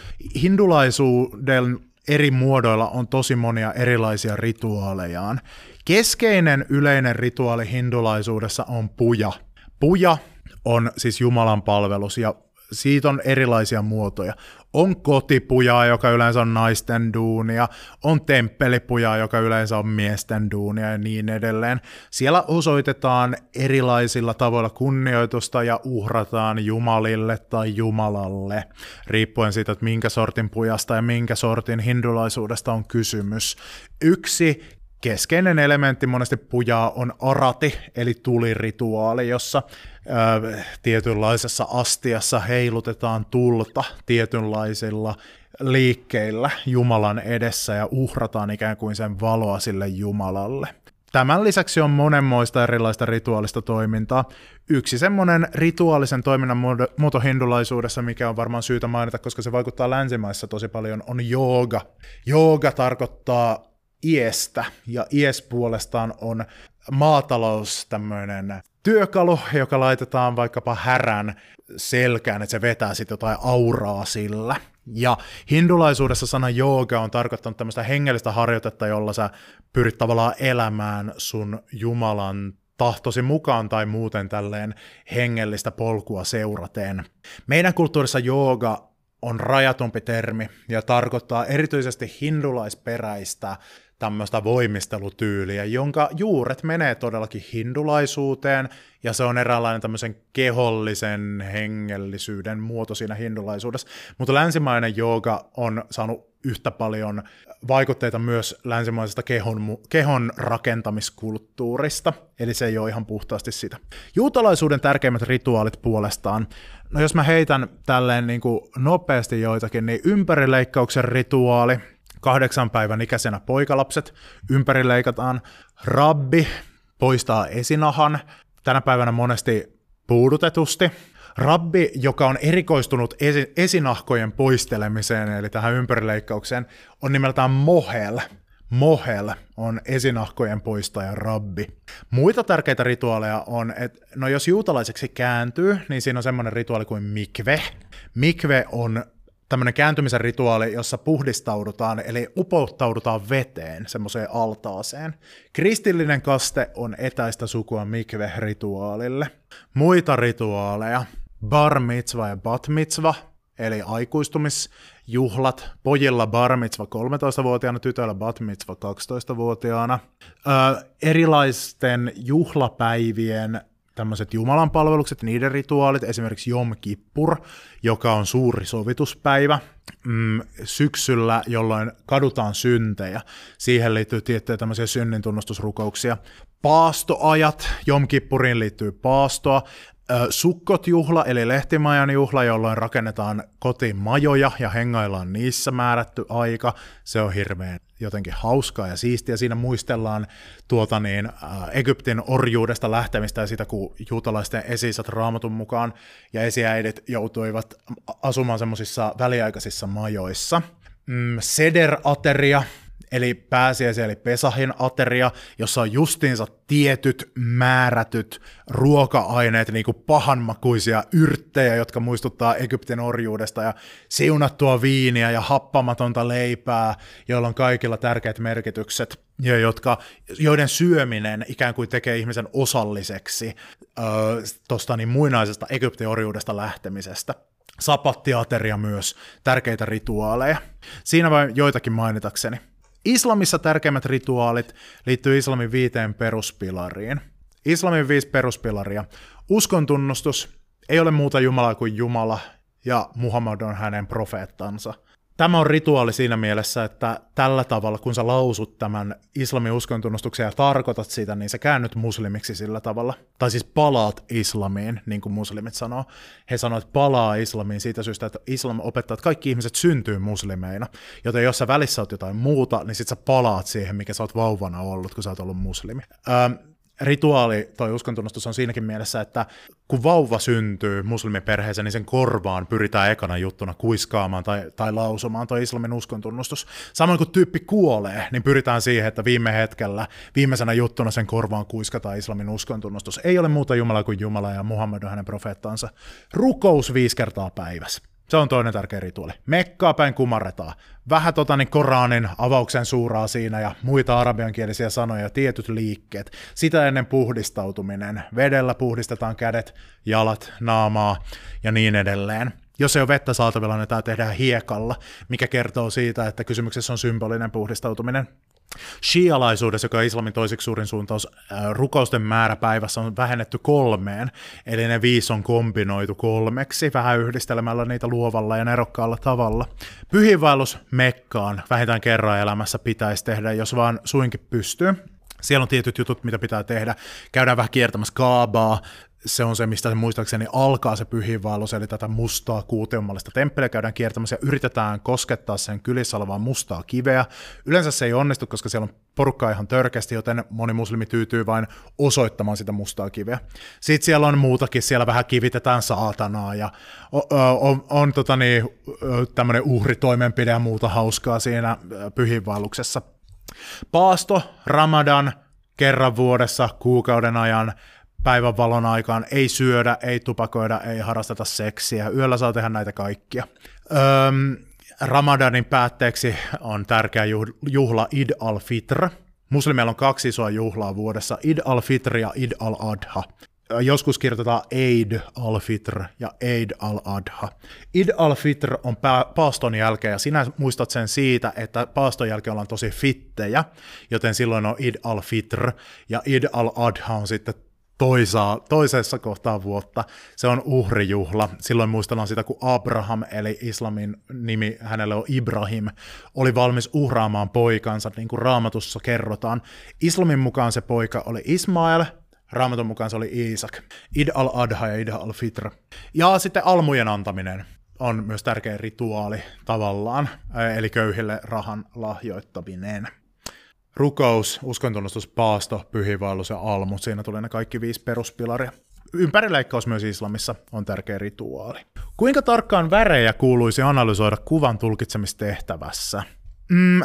hindulaisuuden eri muodoilla on tosi monia erilaisia rituaalejaan. Keskeinen yleinen rituaali hindulaisuudessa on puja. Puja on siis Jumalan palvelus ja siitä on erilaisia muotoja. On kotipujaa, joka yleensä on naisten duunia, on temppelipujaa, joka yleensä on miesten duunia ja niin edelleen. Siellä osoitetaan erilaisilla tavoilla kunnioitusta ja uhrataan Jumalille tai Jumalalle, riippuen siitä, että minkä sortin pujasta ja minkä sortin hindulaisuudesta on kysymys. Yksi keskeinen elementti monesti pujaa on arati, eli tulirituaali, jossa ö, tietynlaisessa astiassa heilutetaan tulta tietynlaisilla liikkeillä Jumalan edessä ja uhrataan ikään kuin sen valoa sille Jumalalle. Tämän lisäksi on monenmoista erilaista rituaalista toimintaa. Yksi semmoinen rituaalisen toiminnan muoto hindulaisuudessa, mikä on varmaan syytä mainita, koska se vaikuttaa länsimaissa tosi paljon, on jooga. Jooga tarkoittaa iestä, ja ies puolestaan on maatalous tämmöinen työkalu, joka laitetaan vaikkapa härän selkään, että se vetää sitten jotain auraa sillä. Ja hindulaisuudessa sana jooga on tarkoittanut tämmöistä hengellistä harjoitetta, jolla sä pyrit tavallaan elämään sun Jumalan tahtosi mukaan tai muuten tälleen hengellistä polkua seuraten. Meidän kulttuurissa jooga on rajatumpi termi ja tarkoittaa erityisesti hindulaisperäistä tämmöistä voimistelutyyliä, jonka juuret menee todellakin hindulaisuuteen, ja se on eräänlainen tämmöisen kehollisen hengellisyyden muoto siinä hindulaisuudessa. Mutta länsimainen jooga on saanut yhtä paljon vaikutteita myös länsimaisesta kehon, kehon rakentamiskulttuurista, eli se ei ole ihan puhtaasti sitä. Juutalaisuuden tärkeimmät rituaalit puolestaan, no jos mä heitän tälleen niin kuin nopeasti joitakin, niin ympärileikkauksen rituaali, kahdeksan päivän ikäisenä poikalapset ympärileikataan. Rabbi poistaa esinahan, tänä päivänä monesti puudutetusti. Rabbi, joka on erikoistunut esi- esinahkojen poistelemiseen, eli tähän ympärileikkaukseen, on nimeltään Mohel. Mohel on esinahkojen poistaja rabbi. Muita tärkeitä rituaaleja on, että no jos juutalaiseksi kääntyy, niin siinä on semmoinen rituaali kuin mikve. Mikve on tämmöinen kääntymisen rituaali, jossa puhdistaudutaan, eli upouttaudutaan veteen, semmoiseen altaaseen. Kristillinen kaste on etäistä sukua mikve-rituaalille. Muita rituaaleja, bar mitzva ja bat mitzva, eli aikuistumisjuhlat, pojilla bar mitzva 13-vuotiaana, tytöillä bat mitzva 12-vuotiaana. Ö, erilaisten juhlapäivien tämmöiset Jumalan palvelukset, niiden rituaalit, esimerkiksi Jom Kippur, joka on suuri sovituspäivä mm, syksyllä, jolloin kadutaan syntejä. Siihen liittyy tiettyjä tämmöisiä synnintunnustusrukouksia. Paastoajat, Jom Kippuriin liittyy paastoa. Sukkot-juhla, eli lehtimajan juhla, jolloin rakennetaan kotiin majoja ja hengaillaan niissä määrätty aika. Se on hirveän jotenkin hauskaa ja siistiä. Siinä muistellaan tuota niin, Egyptin orjuudesta lähtemistä ja sitä, kun juutalaisten esisät raamatun mukaan ja esiäidit joutuivat asumaan semmoisissa väliaikaisissa majoissa. Mm, Seder-ateria, eli pääsiäisen eli Pesahin ateria, jossa on justiinsa tietyt määrätyt ruoka-aineet, niin kuin pahanmakuisia yrttejä, jotka muistuttaa Egyptin orjuudesta, ja siunattua viiniä ja happamatonta leipää, joilla on kaikilla tärkeät merkitykset, ja jotka, joiden syöminen ikään kuin tekee ihmisen osalliseksi tuosta niin muinaisesta Egyptin orjuudesta lähtemisestä sapattiateria myös, tärkeitä rituaaleja. Siinä vain joitakin mainitakseni. Islamissa tärkeimmät rituaalit liittyy islamin viiteen peruspilariin. Islamin viisi peruspilaria. Uskon tunnustus, ei ole muuta Jumalaa kuin Jumala, ja Muhammad on hänen profeettansa – Tämä on rituaali siinä mielessä, että tällä tavalla, kun sä lausut tämän islamin uskontunnustuksen ja tarkoitat sitä, niin sä käännyt muslimiksi sillä tavalla. Tai siis palaat islamiin, niin kuin muslimit sanoo. He sanoivat, että palaa islamiin siitä syystä, että islam opettaa, että kaikki ihmiset syntyy muslimeina. Joten jos sä välissä oot jotain muuta, niin sit sä palaat siihen, mikä sä oot vauvana ollut, kun sä oot ollut muslimi. Öö, rituaali, toi uskontunnustus on siinäkin mielessä, että kun vauva syntyy muslimiperheeseen, niin sen korvaan pyritään ekana juttuna kuiskaamaan tai, tai lausumaan toi islamin uskontunnustus. Samoin kun tyyppi kuolee, niin pyritään siihen, että viime hetkellä, viimeisenä juttuna sen korvaan kuiskataan islamin uskontunnustus. Ei ole muuta Jumala kuin Jumala ja Muhammed on hänen profeettansa. Rukous viisi kertaa päivässä. Se on toinen tärkeä rituaali. Mekkaa päin kumarretaan. Vähän tota niin Koranin avauksen suuraa siinä ja muita arabiankielisiä sanoja ja tietyt liikkeet. Sitä ennen puhdistautuminen. Vedellä puhdistetaan kädet, jalat, naamaa ja niin edelleen. Jos ei ole vettä saatavilla, niin tämä tehdään hiekalla, mikä kertoo siitä, että kysymyksessä on symbolinen puhdistautuminen. Shialaisuudessa, joka on islamin toiseksi suurin suuntaus, rukousten määrä päivässä on vähennetty kolmeen, eli ne viisi on kombinoitu kolmeksi, vähän yhdistelemällä niitä luovalla ja nerokkaalla tavalla. Pyhiinvaellus Mekkaan vähintään kerran elämässä pitäisi tehdä, jos vaan suinkin pystyy. Siellä on tietyt jutut, mitä pitää tehdä. Käydään vähän kiertämässä kaabaa, se on se, mistä se muistaakseni alkaa se pyhiinvaellus, eli tätä mustaa kuutionmallista temppeliä käydään kiertämässä ja yritetään koskettaa sen kylissä olevaa mustaa kiveä. Yleensä se ei onnistu, koska siellä on porukkaa ihan törkeästi, joten moni muslimi tyytyy vain osoittamaan sitä mustaa kiveä. Sitten siellä on muutakin, siellä vähän kivitetään saatanaa ja on, on, on tota niin, tämmöinen uhritoimenpide ja muuta hauskaa siinä pyhiinvaelluksessa. Paasto, Ramadan, kerran vuodessa, kuukauden ajan, päivän valon aikaan ei syödä, ei tupakoida, ei harrasteta seksiä. Yöllä saa tehdä näitä kaikkia. Öm, Ramadanin päätteeksi on tärkeä juhla Id al-Fitr. Muslimeilla on kaksi isoa juhlaa vuodessa, Id al-Fitr ja Id al-Adha. Joskus kirjoitetaan Eid al-Fitr ja Eid al-Adha. Id al-Fitr on paaston jälkeen, ja sinä muistat sen siitä, että paaston jälkeen ollaan tosi fittejä, joten silloin on Id al-Fitr, ja Id al-Adha on sitten toisaa, toisessa kohtaa vuotta. Se on uhrijuhla. Silloin muistellaan sitä, kun Abraham, eli islamin nimi, hänelle on Ibrahim, oli valmis uhraamaan poikansa, niin kuin raamatussa kerrotaan. Islamin mukaan se poika oli Ismael, Raamatun mukaan se oli Iisak. Id al-Adha ja Id al-Fitr. Ja sitten almujen antaminen on myös tärkeä rituaali tavallaan, eli köyhille rahan lahjoittaminen rukous, uskontunnustus, paasto, pyhiinvaellus ja almu. Siinä tulee ne kaikki viisi peruspilaria. Ympärileikkaus myös islamissa on tärkeä rituaali. Kuinka tarkkaan värejä kuuluisi analysoida kuvan tulkitsemistehtävässä? Mm,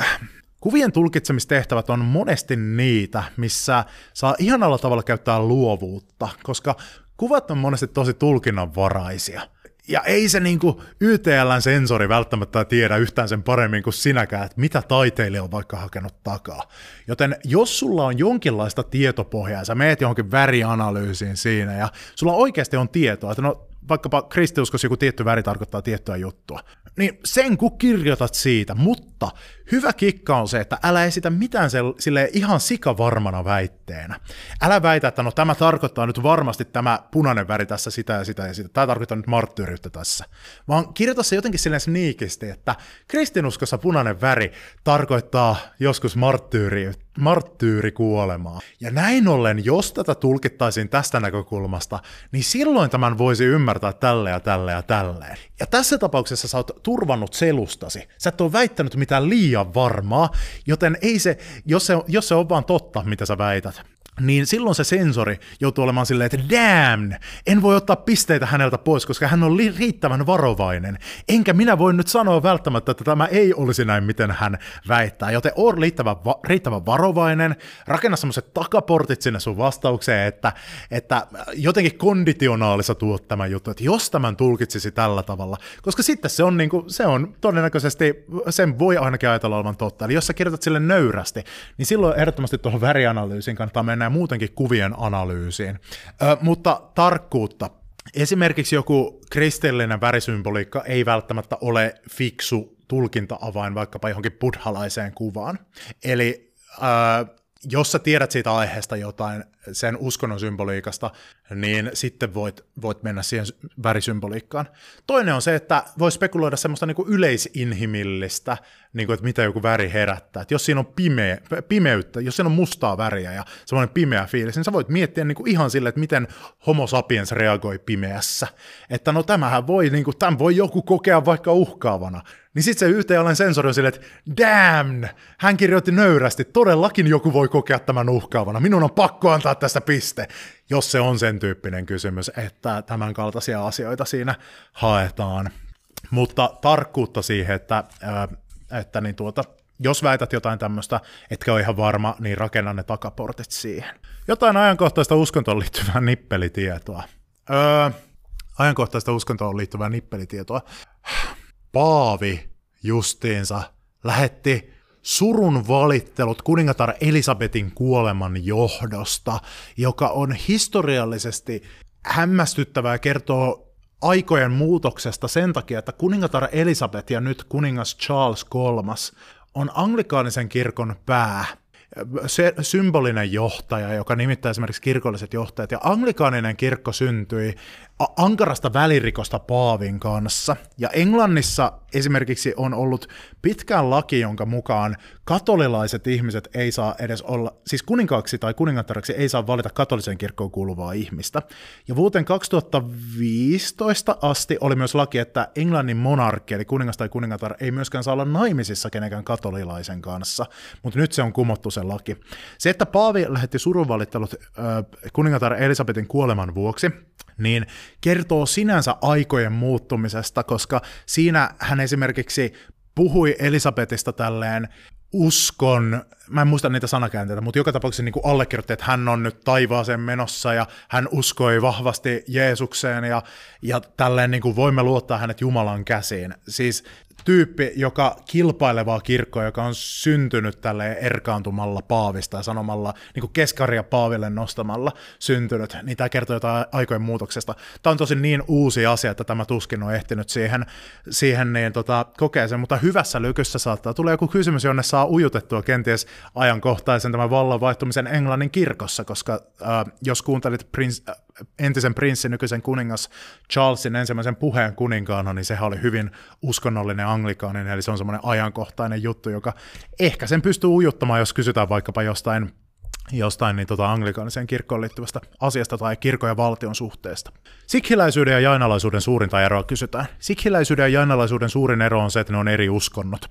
kuvien tulkitsemistehtävät on monesti niitä, missä saa ihanalla tavalla käyttää luovuutta, koska kuvat on monesti tosi tulkinnanvaraisia – ja ei se niinku YTLn sensori välttämättä tiedä yhtään sen paremmin kuin sinäkään, että mitä taiteilija on vaikka hakenut takaa. Joten jos sulla on jonkinlaista tietopohjaa, sä meet johonkin värianalyysiin siinä ja sulla oikeasti on tietoa, että no vaikkapa kristiuskossa joku tietty väri tarkoittaa tiettyä juttua, niin sen kun kirjoitat siitä, mutta hyvä kikka on se, että älä esitä mitään sille ihan sikavarmana väitteenä. Älä väitä, että no tämä tarkoittaa nyt varmasti tämä punainen väri tässä sitä ja sitä ja sitä. Tämä tarkoittaa nyt marttyyriyttä tässä. Vaan kirjoita se jotenkin silleen sniikisti, että kristinuskossa punainen väri tarkoittaa joskus marttyyriyttä marttyyrikuolemaa. Ja näin ollen, jos tätä tulkittaisiin tästä näkökulmasta, niin silloin tämän voisi ymmärtää tälle ja tälle ja tälleen. Ja tässä tapauksessa sä oot turvannut selustasi. Sä et ole väittänyt mitään liian varmaa, joten ei se, jos se, jos se on vaan totta, mitä sä väität, niin silloin se sensori joutuu olemaan silleen, että damn, en voi ottaa pisteitä häneltä pois, koska hän on li- riittävän varovainen. Enkä minä voi nyt sanoa välttämättä, että tämä ei olisi näin, miten hän väittää. Joten on riittävän, va- riittävän varovainen, rakenna semmoiset takaportit sinne sun vastaukseen, että, että jotenkin konditionaalissa tuot tämän juttu, että jos tämän tulkitsisi tällä tavalla, koska sitten se on, niin kuin, se on todennäköisesti, sen voi ainakin ajatella olevan totta. Eli jos sä kirjoitat sille nöyrästi, niin silloin ehdottomasti tuohon värianalyysiin kannattaa mennä ja muutenkin kuvien analyysiin. Ö, mutta tarkkuutta. Esimerkiksi joku kristillinen värisymboliikka ei välttämättä ole fiksu tulkinta-avain vaikkapa johonkin buddhalaiseen kuvaan. Eli ö, jos sä tiedät siitä aiheesta jotain, sen uskonnon symboliikasta, niin sitten voit, voit mennä siihen värisymboliikkaan. Toinen on se, että voi spekuloida semmoista niin kuin yleisinhimillistä, niin kuin, että mitä joku väri herättää. Että jos siinä on pimeä, pimeyttä, jos siinä on mustaa väriä ja semmoinen pimeä fiilis, niin sä voit miettiä niin kuin ihan sille, että miten homo sapiens reagoi pimeässä. Että no tämähän voi, niin kuin, tämän voi joku kokea vaikka uhkaavana. Niin sitten se YTLn sensori on silleen, että damn, hän kirjoitti nöyrästi, todellakin joku voi kokea tämän uhkaavana, minun on pakko antaa tästä piste, jos se on sen tyyppinen kysymys, että tämän kaltaisia asioita siinä haetaan. Mutta tarkkuutta siihen, että, että niin tuota, jos väität jotain tämmöistä, etkä ole ihan varma, niin rakenna ne takaportit siihen. Jotain ajankohtaista uskontoon liittyvää nippelitietoa. Öö, ajankohtaista uskontoon liittyvää nippelitietoa. Paavi justiinsa lähetti surun valittelut kuningatar Elisabetin kuoleman johdosta, joka on historiallisesti hämmästyttävää kertoo aikojen muutoksesta sen takia, että kuningatar Elisabeth ja nyt kuningas Charles III on anglikaanisen kirkon pää se symbolinen johtaja, joka nimittää esimerkiksi kirkolliset johtajat, ja anglikaaninen kirkko syntyi ankarasta välirikosta Paavin kanssa. Ja Englannissa esimerkiksi on ollut pitkään laki, jonka mukaan katolilaiset ihmiset ei saa edes olla, siis kuninkaaksi tai kuningattaraksi ei saa valita katoliseen kirkkoon kuuluvaa ihmistä. Ja vuoteen 2015 asti oli myös laki, että Englannin monarkki, eli kuningas tai kuningatar, ei myöskään saa olla naimisissa kenenkään katolilaisen kanssa, mutta nyt se on kumottu se laki. Se, että Paavi lähetti surunvalittelut äh, kuningatar Elisabetin kuoleman vuoksi, niin kertoo sinänsä aikojen muuttumisesta, koska siinä hän esimerkiksi puhui Elisabetista tälleen uskon, mä en muista niitä sanakäänteitä, mutta joka tapauksessa niin allekirjoitti, että hän on nyt taivaaseen menossa ja hän uskoi vahvasti Jeesukseen ja, ja tälleen niin kuin voimme luottaa hänet Jumalan käsiin. Siis tyyppi, joka kilpailevaa kirkkoa, joka on syntynyt tälle erkaantumalla paavista ja sanomalla, niin kuin keskaria paaville nostamalla syntynyt, niin tämä kertoo jotain aikojen muutoksesta. Tämä on tosi niin uusi asia, että tämä tuskin on ehtinyt siihen, siihen niin, tota, kokeeseen, mutta hyvässä lykyssä saattaa tulla joku kysymys, jonne saa ujutettua kenties ajankohtaisen tämän vallan vaihtumisen Englannin kirkossa, koska äh, jos kuuntelit Prince, äh, entisen prinssin, nykyisen kuningas Charlesin ensimmäisen puheen kuninkaana, niin sehän oli hyvin uskonnollinen anglikaaninen, eli se on semmoinen ajankohtainen juttu, joka ehkä sen pystyy ujuttamaan, jos kysytään vaikkapa jostain jostain niin tota anglikaaniseen kirkkoon liittyvästä asiasta tai kirkon ja valtion suhteesta. Sikhiläisyyden ja jainalaisuuden suurinta eroa kysytään. Sikhiläisyyden ja jainalaisuuden suurin ero on se, että ne on eri uskonnot.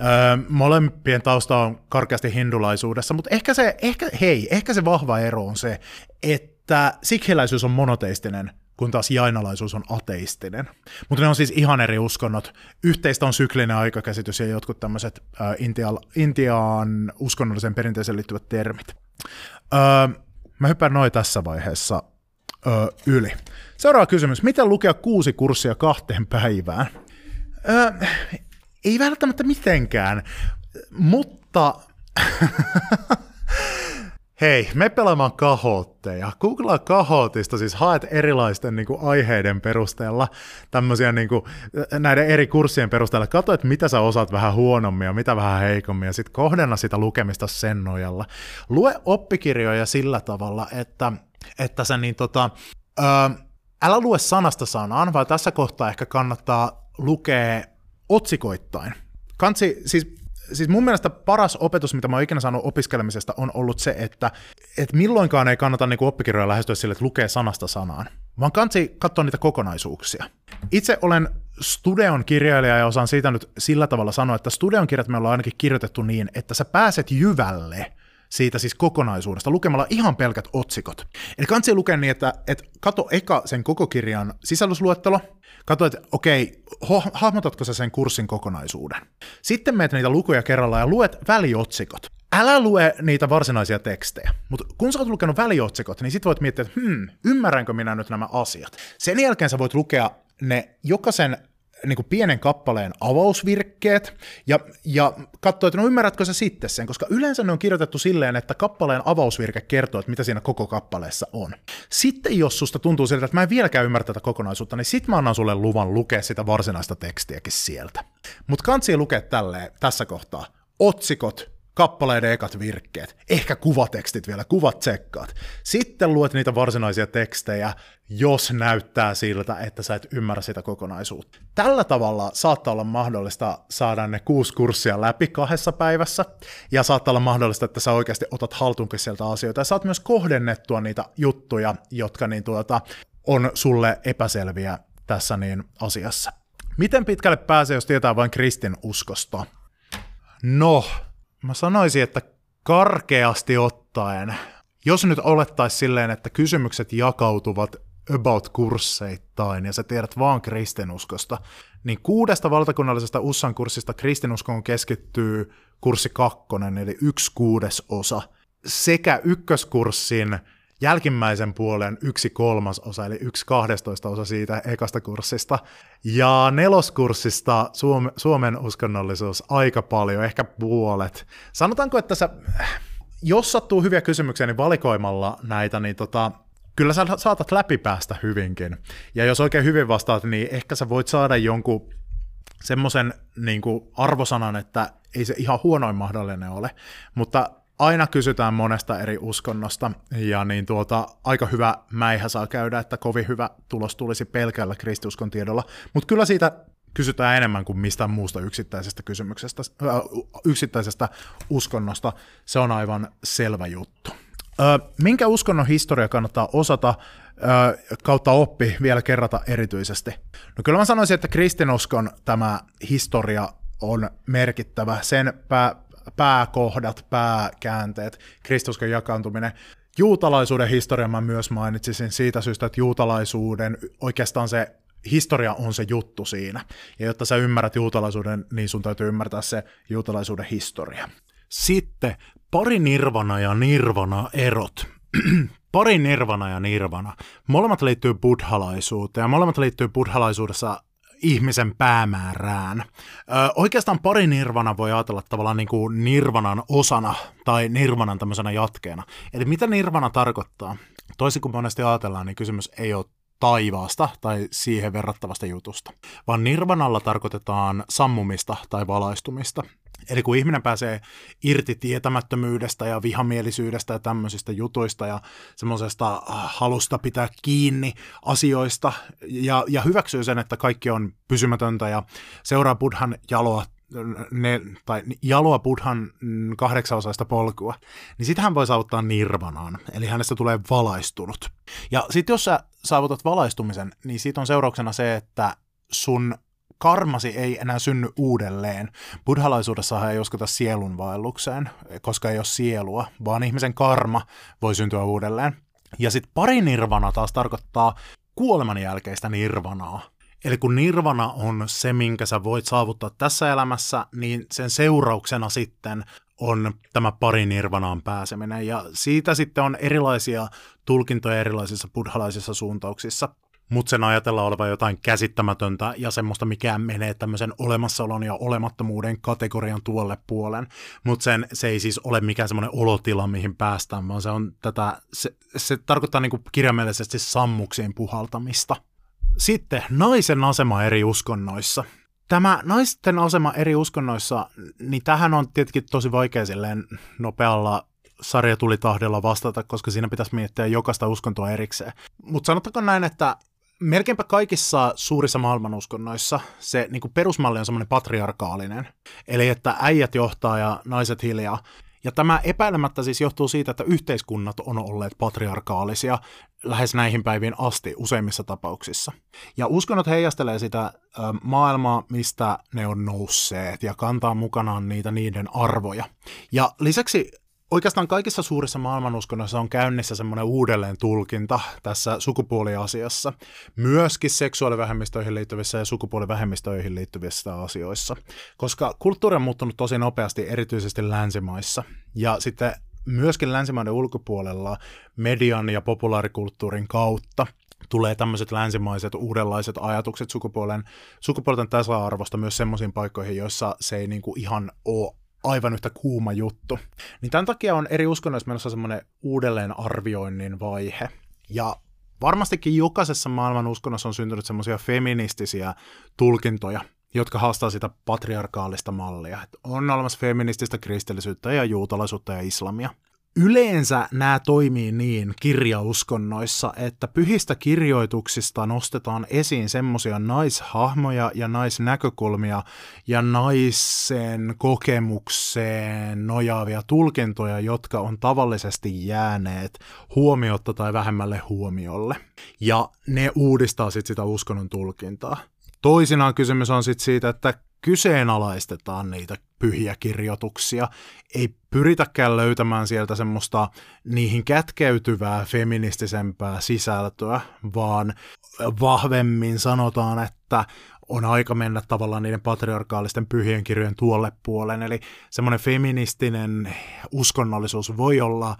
Öö, molempien tausta on karkeasti hindulaisuudessa, mutta ehkä se, ehkä, hei, ehkä se vahva ero on se, että sikhiläisyys on monoteistinen kun taas jainalaisuus on ateistinen. Mutta ne on siis ihan eri uskonnot. Yhteistä on syklinen aikakäsitys ja jotkut tämmöiset äh, Intia, Intiaan uskonnollisen perinteeseen liittyvät termit. Öö, mä hyppään noin tässä vaiheessa öö, yli. Seuraava kysymys. Miten lukea kuusi kurssia kahteen päivään? Öö, ei välttämättä mitenkään, mutta Hei, me pelaamaan kahotteja. Googlaa kahotista, siis haet erilaisten niin kuin, aiheiden perusteella, tämmöisiä niin kuin, näiden eri kurssien perusteella. Kato, että mitä sä osaat vähän huonommin ja mitä vähän heikommin, ja sitten kohdenna sitä lukemista sen nojalla. Lue oppikirjoja sillä tavalla, että, että sä niin tota, ö, älä lue sanasta sanaan, vaan tässä kohtaa ehkä kannattaa lukea otsikoittain. Kansi, siis siis mun mielestä paras opetus, mitä mä oon ikinä saanut opiskelemisesta, on ollut se, että et milloinkaan ei kannata niinku oppikirjoja lähestyä sille, että lukee sanasta sanaan, vaan kansi katsoa niitä kokonaisuuksia. Itse olen Studeon kirjailija ja osaan siitä nyt sillä tavalla sanoa, että Studeon kirjat me ollaan ainakin kirjoitettu niin, että sä pääset jyvälle siitä siis kokonaisuudesta lukemalla ihan pelkät otsikot. Eli kansi lukea niin, että, että kato eka sen koko kirjan sisällysluettelo, kato, että okei, ho- hahmotatko sä sen kurssin kokonaisuuden. Sitten meet niitä lukuja kerrallaan ja luet väliotsikot. Älä lue niitä varsinaisia tekstejä, mutta kun sä oot lukenut väliotsikot, niin sit voit miettiä, että hmm, ymmärränkö minä nyt nämä asiat. Sen jälkeen sä voit lukea ne jokaisen niin kuin pienen kappaleen avausvirkkeet ja, ja katsoa, että no ymmärrätkö sä sitten sen, koska yleensä ne on kirjoitettu silleen, että kappaleen avausvirke kertoo, että mitä siinä koko kappaleessa on. Sitten jos susta tuntuu siltä, että mä en vieläkään ymmärrä tätä kokonaisuutta, niin sit mä annan sulle luvan lukea sitä varsinaista tekstiäkin sieltä. Mutta kansi lukea tälleen tässä kohtaa. Otsikot, kappaleiden ekat virkkeet, ehkä kuvatekstit vielä, kuvat tsekkaat. Sitten luet niitä varsinaisia tekstejä, jos näyttää siltä, että sä et ymmärrä sitä kokonaisuutta. Tällä tavalla saattaa olla mahdollista saada ne kuusi kurssia läpi kahdessa päivässä, ja saattaa olla mahdollista, että sä oikeasti otat haltuunkin sieltä asioita, ja saat myös kohdennettua niitä juttuja, jotka niin tuota, on sulle epäselviä tässä niin asiassa. Miten pitkälle pääsee, jos tietää vain kristin uskosta? No, Mä sanoisin, että karkeasti ottaen, jos nyt olettaisiin silleen, että kysymykset jakautuvat about kursseittain ja sä tiedät vaan kristinuskosta, niin kuudesta valtakunnallisesta USSAn kurssista kristinuskoon keskittyy kurssi kakkonen, eli yksi kuudes osa, sekä ykköskurssin jälkimmäisen puolen yksi kolmas osa, eli yksi kahdestoista osa siitä ekasta kurssista. Ja neloskurssista Suom- Suomen uskonnollisuus aika paljon, ehkä puolet. Sanotaanko, että sä, jos sattuu hyviä kysymyksiä, niin valikoimalla näitä, niin tota, kyllä sä saatat läpipäästä hyvinkin. Ja jos oikein hyvin vastaat, niin ehkä sä voit saada jonkun semmoisen niin arvosanan, että ei se ihan huonoin mahdollinen ole, mutta aina kysytään monesta eri uskonnosta, ja niin tuota, aika hyvä mäihä saa käydä, että kovin hyvä tulos tulisi pelkällä kristiuskon tiedolla, mutta kyllä siitä kysytään enemmän kuin mistään muusta yksittäisestä kysymyksestä, äh, yksittäisestä uskonnosta, se on aivan selvä juttu. Äh, minkä uskonnon historia kannattaa osata kautta oppi vielä kerrata erityisesti? No kyllä mä sanoisin, että kristinuskon tämä historia on merkittävä. Sen pää, pääkohdat, pääkäänteet, Kristuskon jakaantuminen. Juutalaisuuden historia mä myös mainitsisin siitä syystä, että juutalaisuuden oikeastaan se historia on se juttu siinä. Ja jotta sä ymmärrät juutalaisuuden, niin sun täytyy ymmärtää se juutalaisuuden historia. Sitten pari nirvana ja nirvana erot. pari nirvana ja nirvana. Molemmat liittyy buddhalaisuuteen ja molemmat liittyy buddhalaisuudessa ihmisen päämäärään. Ö, oikeastaan pari nirvana voi ajatella tavallaan niin kuin nirvanan osana tai nirvanan tämmöisenä jatkeena. Eli mitä nirvana tarkoittaa? Toisin kuin monesti ajatellaan, niin kysymys ei ole taivaasta tai siihen verrattavasta jutusta, vaan nirvanalla tarkoitetaan sammumista tai valaistumista. Eli kun ihminen pääsee irti tietämättömyydestä ja vihamielisyydestä ja tämmöisistä jutuista ja semmoisesta äh, halusta pitää kiinni asioista ja, ja hyväksyy sen, että kaikki on pysymätöntä ja seuraa Buddhan jaloa ne, tai jaloa Buddhan mm, kahdeksanosaista polkua, niin sitten hän voi saavuttaa nirvanaan, eli hänestä tulee valaistunut. Ja sitten jos sä saavutat valaistumisen, niin siitä on seurauksena se, että sun karmasi ei enää synny uudelleen. Buddhalaisuudessa ei uskota sielunvaellukseen, koska ei ole sielua, vaan ihmisen karma voi syntyä uudelleen. Ja sitten pari nirvana taas tarkoittaa kuoleman jälkeistä nirvanaa. Eli kun nirvana on se, minkä sä voit saavuttaa tässä elämässä, niin sen seurauksena sitten on tämä pari nirvanaan pääseminen. Ja siitä sitten on erilaisia tulkintoja erilaisissa buddhalaisissa suuntauksissa. Mutta sen ajatellaan olevan jotain käsittämätöntä ja semmoista, mikä menee tämmöisen olemassaolon ja olemattomuuden kategorian tuolle puolen. Mutta sen se ei siis ole mikään semmoinen olotila, mihin päästään, vaan se on tätä, se, se tarkoittaa niinku kirjaimellisesti sammuksiin puhaltamista. Sitten naisen asema eri uskonnoissa. Tämä naisten asema eri uskonnoissa, niin tähän on tietenkin tosi vaikea silleen nopealla sarjatulitahdella vastata, koska siinä pitäisi miettiä jokaista uskontoa erikseen. Mutta sanotaanko näin, että melkeinpä kaikissa suurissa maailmanuskonnoissa se niin kuin perusmalli on semmoinen patriarkaalinen. Eli että äijät johtaa ja naiset hiljaa. Ja tämä epäilemättä siis johtuu siitä, että yhteiskunnat on olleet patriarkaalisia lähes näihin päiviin asti useimmissa tapauksissa. Ja uskonnot heijastelee sitä maailmaa, mistä ne on nousseet ja kantaa mukanaan niitä niiden arvoja. Ja lisäksi oikeastaan kaikissa suurissa maailmanuskonnoissa on käynnissä semmoinen uudelleen tulkinta tässä sukupuoliasiassa, myöskin seksuaalivähemmistöihin liittyvissä ja sukupuolivähemmistöihin liittyvissä asioissa, koska kulttuuri on muuttunut tosi nopeasti erityisesti länsimaissa, ja sitten myöskin länsimaiden ulkopuolella median ja populaarikulttuurin kautta tulee tämmöiset länsimaiset uudenlaiset ajatukset sukupuolen, sukupuolten tasa-arvosta myös semmoisiin paikkoihin, joissa se ei niinku ihan ole aivan yhtä kuuma juttu. Niin tämän takia on eri uskonnoissa menossa semmoinen uudelleenarvioinnin vaihe. Ja varmastikin jokaisessa maailman uskonnossa on syntynyt semmoisia feministisiä tulkintoja, jotka haastaa sitä patriarkaalista mallia. Että on olemassa feminististä kristillisyyttä ja juutalaisuutta ja islamia. Yleensä nämä toimii niin kirjauskonnoissa, että pyhistä kirjoituksista nostetaan esiin semmoisia naishahmoja ja naisnäkökulmia ja naisen kokemukseen nojaavia tulkintoja, jotka on tavallisesti jääneet huomiotta tai vähemmälle huomiolle. Ja ne uudistaa sitten sitä uskonnon tulkintaa. Toisinaan kysymys on sitten siitä, että kyseenalaistetaan niitä pyhiä kirjoituksia, ei pyritäkään löytämään sieltä semmoista niihin kätkeytyvää feministisempää sisältöä, vaan vahvemmin sanotaan, että on aika mennä tavallaan niiden patriarkaalisten pyhien kirjojen tuolle puolen. Eli semmoinen feministinen uskonnollisuus voi olla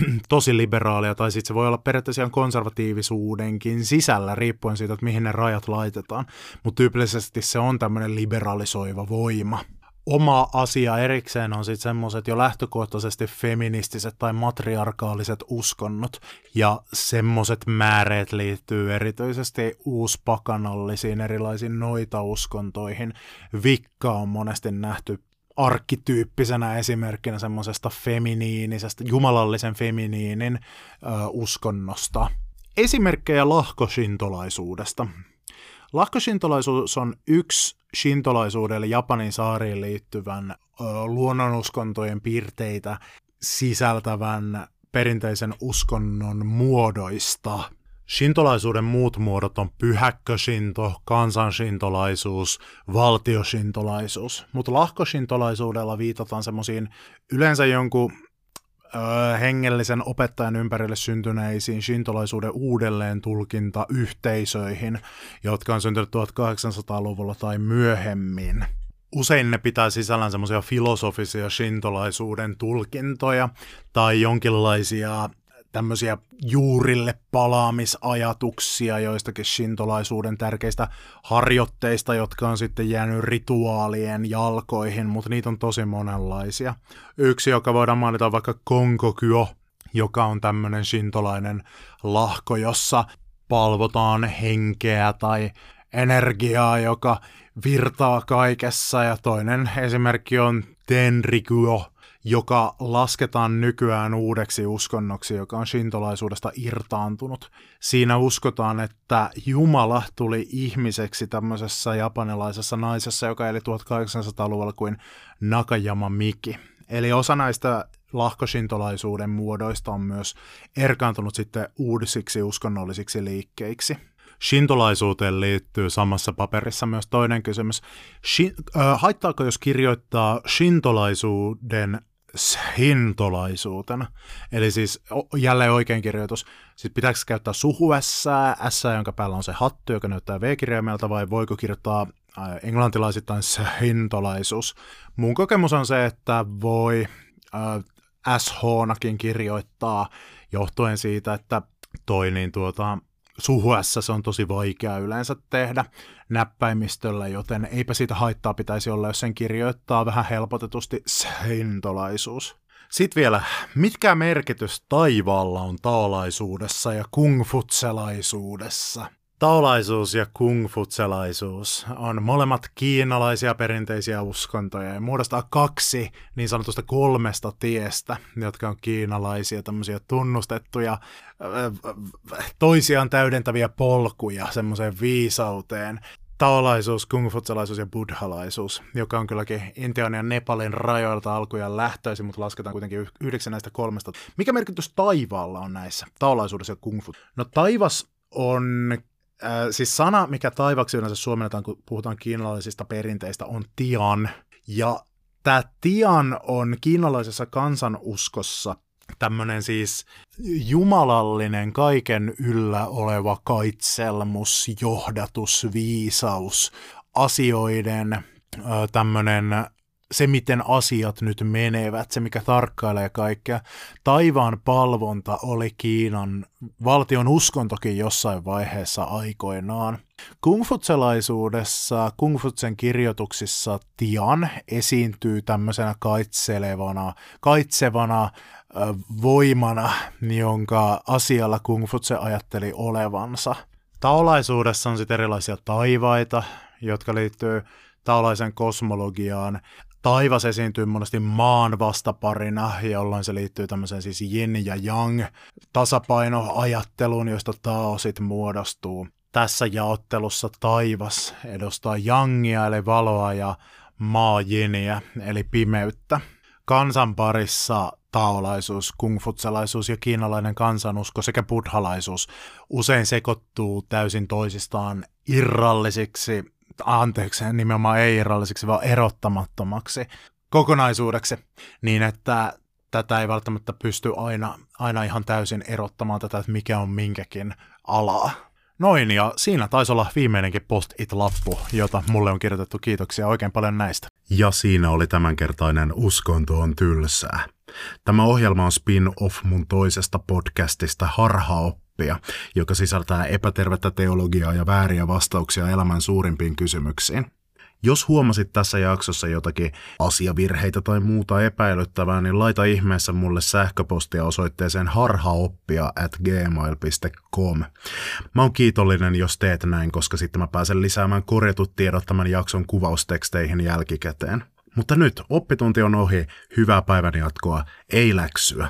tosi liberaalia, tai sitten se voi olla periaatteessa ihan konservatiivisuudenkin sisällä, riippuen siitä, että mihin ne rajat laitetaan. Mutta tyypillisesti se on tämmöinen liberalisoiva voima. Oma asia erikseen on sitten semmoiset jo lähtökohtaisesti feministiset tai matriarkaaliset uskonnot, ja semmoiset määreet liittyy erityisesti uuspakanallisiin erilaisiin noita uskontoihin. Vikka on monesti nähty arkkityyppisenä esimerkkinä semmoisesta feminiinisestä, jumalallisen feminiinin ö, uskonnosta. Esimerkkejä lahkoshintolaisuudesta. Lahkoshintolaisuus on yksi shintolaisuudelle Japanin saariin liittyvän ö, luonnonuskontojen piirteitä sisältävän perinteisen uskonnon muodoista – Shintolaisuuden muut muodot on pyhäkköshinto, kansanshintolaisuus, valtioshintolaisuus, mutta lahkoshintolaisuudella viitataan semmoisiin yleensä jonkun ö, hengellisen opettajan ympärille syntyneisiin shintolaisuuden uudelleen tulkinta yhteisöihin, jotka on syntynyt 1800-luvulla tai myöhemmin. Usein ne pitää sisällään semmoisia filosofisia shintolaisuuden tulkintoja tai jonkinlaisia tämmöisiä juurille palaamisajatuksia joistakin shintolaisuuden tärkeistä harjoitteista, jotka on sitten jäänyt rituaalien jalkoihin, mutta niitä on tosi monenlaisia. Yksi, joka voidaan mainita vaikka Konkokyo, joka on tämmöinen shintolainen lahko, jossa palvotaan henkeä tai energiaa, joka virtaa kaikessa, ja toinen esimerkki on Tenrikyo, joka lasketaan nykyään uudeksi uskonnoksi, joka on shintolaisuudesta irtaantunut. Siinä uskotaan, että Jumala tuli ihmiseksi tämmöisessä japanilaisessa naisessa, joka eli 1800-luvulla kuin Nakajama Miki. Eli osa näistä lahkoshintolaisuuden muodoista on myös erkaantunut sitten uudisiksi uskonnollisiksi liikkeiksi. Shintolaisuuteen liittyy samassa paperissa myös toinen kysymys. Shin, äh, haittaako, jos kirjoittaa shintolaisuuden hintolaisuutena. Eli siis jälleen oikein kirjoitus. Siis pitääkö käyttää suhu S, S, jonka päällä on se hattu, joka näyttää V-kirjaimelta, vai voiko kirjoittaa englantilaisittain hintolaisuus. Mun kokemus on se, että voi äh, SH-nakin kirjoittaa johtuen siitä, että toi niin tuota, suhuessa se on tosi vaikea yleensä tehdä näppäimistöllä, joten eipä siitä haittaa pitäisi olla, jos sen kirjoittaa vähän helpotetusti seintolaisuus. Sitten vielä, mitkä merkitys taivaalla on taolaisuudessa ja kungfutselaisuudessa? Taolaisuus ja kungfutselaisuus on molemmat kiinalaisia perinteisiä uskontoja ja muodostaa kaksi niin sanotusta kolmesta tiestä, jotka on kiinalaisia tämmöisiä tunnustettuja toisiaan täydentäviä polkuja semmoiseen viisauteen. Taolaisuus, kungfutselaisuus ja buddhalaisuus, joka on kylläkin Intian ja Nepalin rajoilta alkujaan lähtöisin, mutta lasketaan kuitenkin yhdeksän näistä kolmesta. Mikä merkitys taivaalla on näissä, taolaisuudessa ja kungfu? No taivas on Äh, siis sana, mikä taivaksi yleensä suomennetaan, kun puhutaan kiinalaisista perinteistä, on tian. Ja tämä tian on kiinalaisessa kansanuskossa tämmöinen siis jumalallinen kaiken yllä oleva kaitselmus, johdatus, viisaus, asioiden tämmöinen se, miten asiat nyt menevät, se mikä tarkkailee kaikkea. Taivaan palvonta oli Kiinan valtion uskontokin jossain vaiheessa aikoinaan. Kungfutselaisuudessa, kungfutsen kirjoituksissa Tian esiintyy tämmöisenä kaitselevana, kaitsevana voimana, jonka asialla kungfutse ajatteli olevansa. Taolaisuudessa on sitten erilaisia taivaita, jotka liittyy taolaisen kosmologiaan taivas esiintyy monesti maan vastaparina, jolloin se liittyy tämmöiseen siis yin ja yang tasapainoajatteluun, josta taosit muodostuu. Tässä jaottelussa taivas edustaa jangia eli valoa ja maa jiniä eli pimeyttä. Kansan parissa taolaisuus, kungfutselaisuus ja kiinalainen kansanusko sekä buddhalaisuus usein sekoittuu täysin toisistaan irrallisiksi anteeksi, nimenomaan ei irrallisiksi, vaan erottamattomaksi kokonaisuudeksi, niin että tätä ei välttämättä pysty aina, aina ihan täysin erottamaan tätä, että mikä on minkäkin alaa. Noin, ja siinä taisi olla viimeinenkin post-it-lappu, jota mulle on kirjoitettu. Kiitoksia oikein paljon näistä. Ja siinä oli tämänkertainen Uskonto on tylsää. Tämä ohjelma on spin-off mun toisesta podcastista Harhaoppi oppia, joka sisältää epätervettä teologiaa ja vääriä vastauksia elämän suurimpiin kysymyksiin. Jos huomasit tässä jaksossa jotakin asiavirheitä tai muuta epäilyttävää, niin laita ihmeessä mulle sähköpostia osoitteeseen harhaoppia at gmail.com. Mä oon kiitollinen, jos teet näin, koska sitten mä pääsen lisäämään korjatut tiedot tämän jakson kuvausteksteihin jälkikäteen. Mutta nyt oppitunti on ohi, hyvää päivän jatkoa, ei läksyä.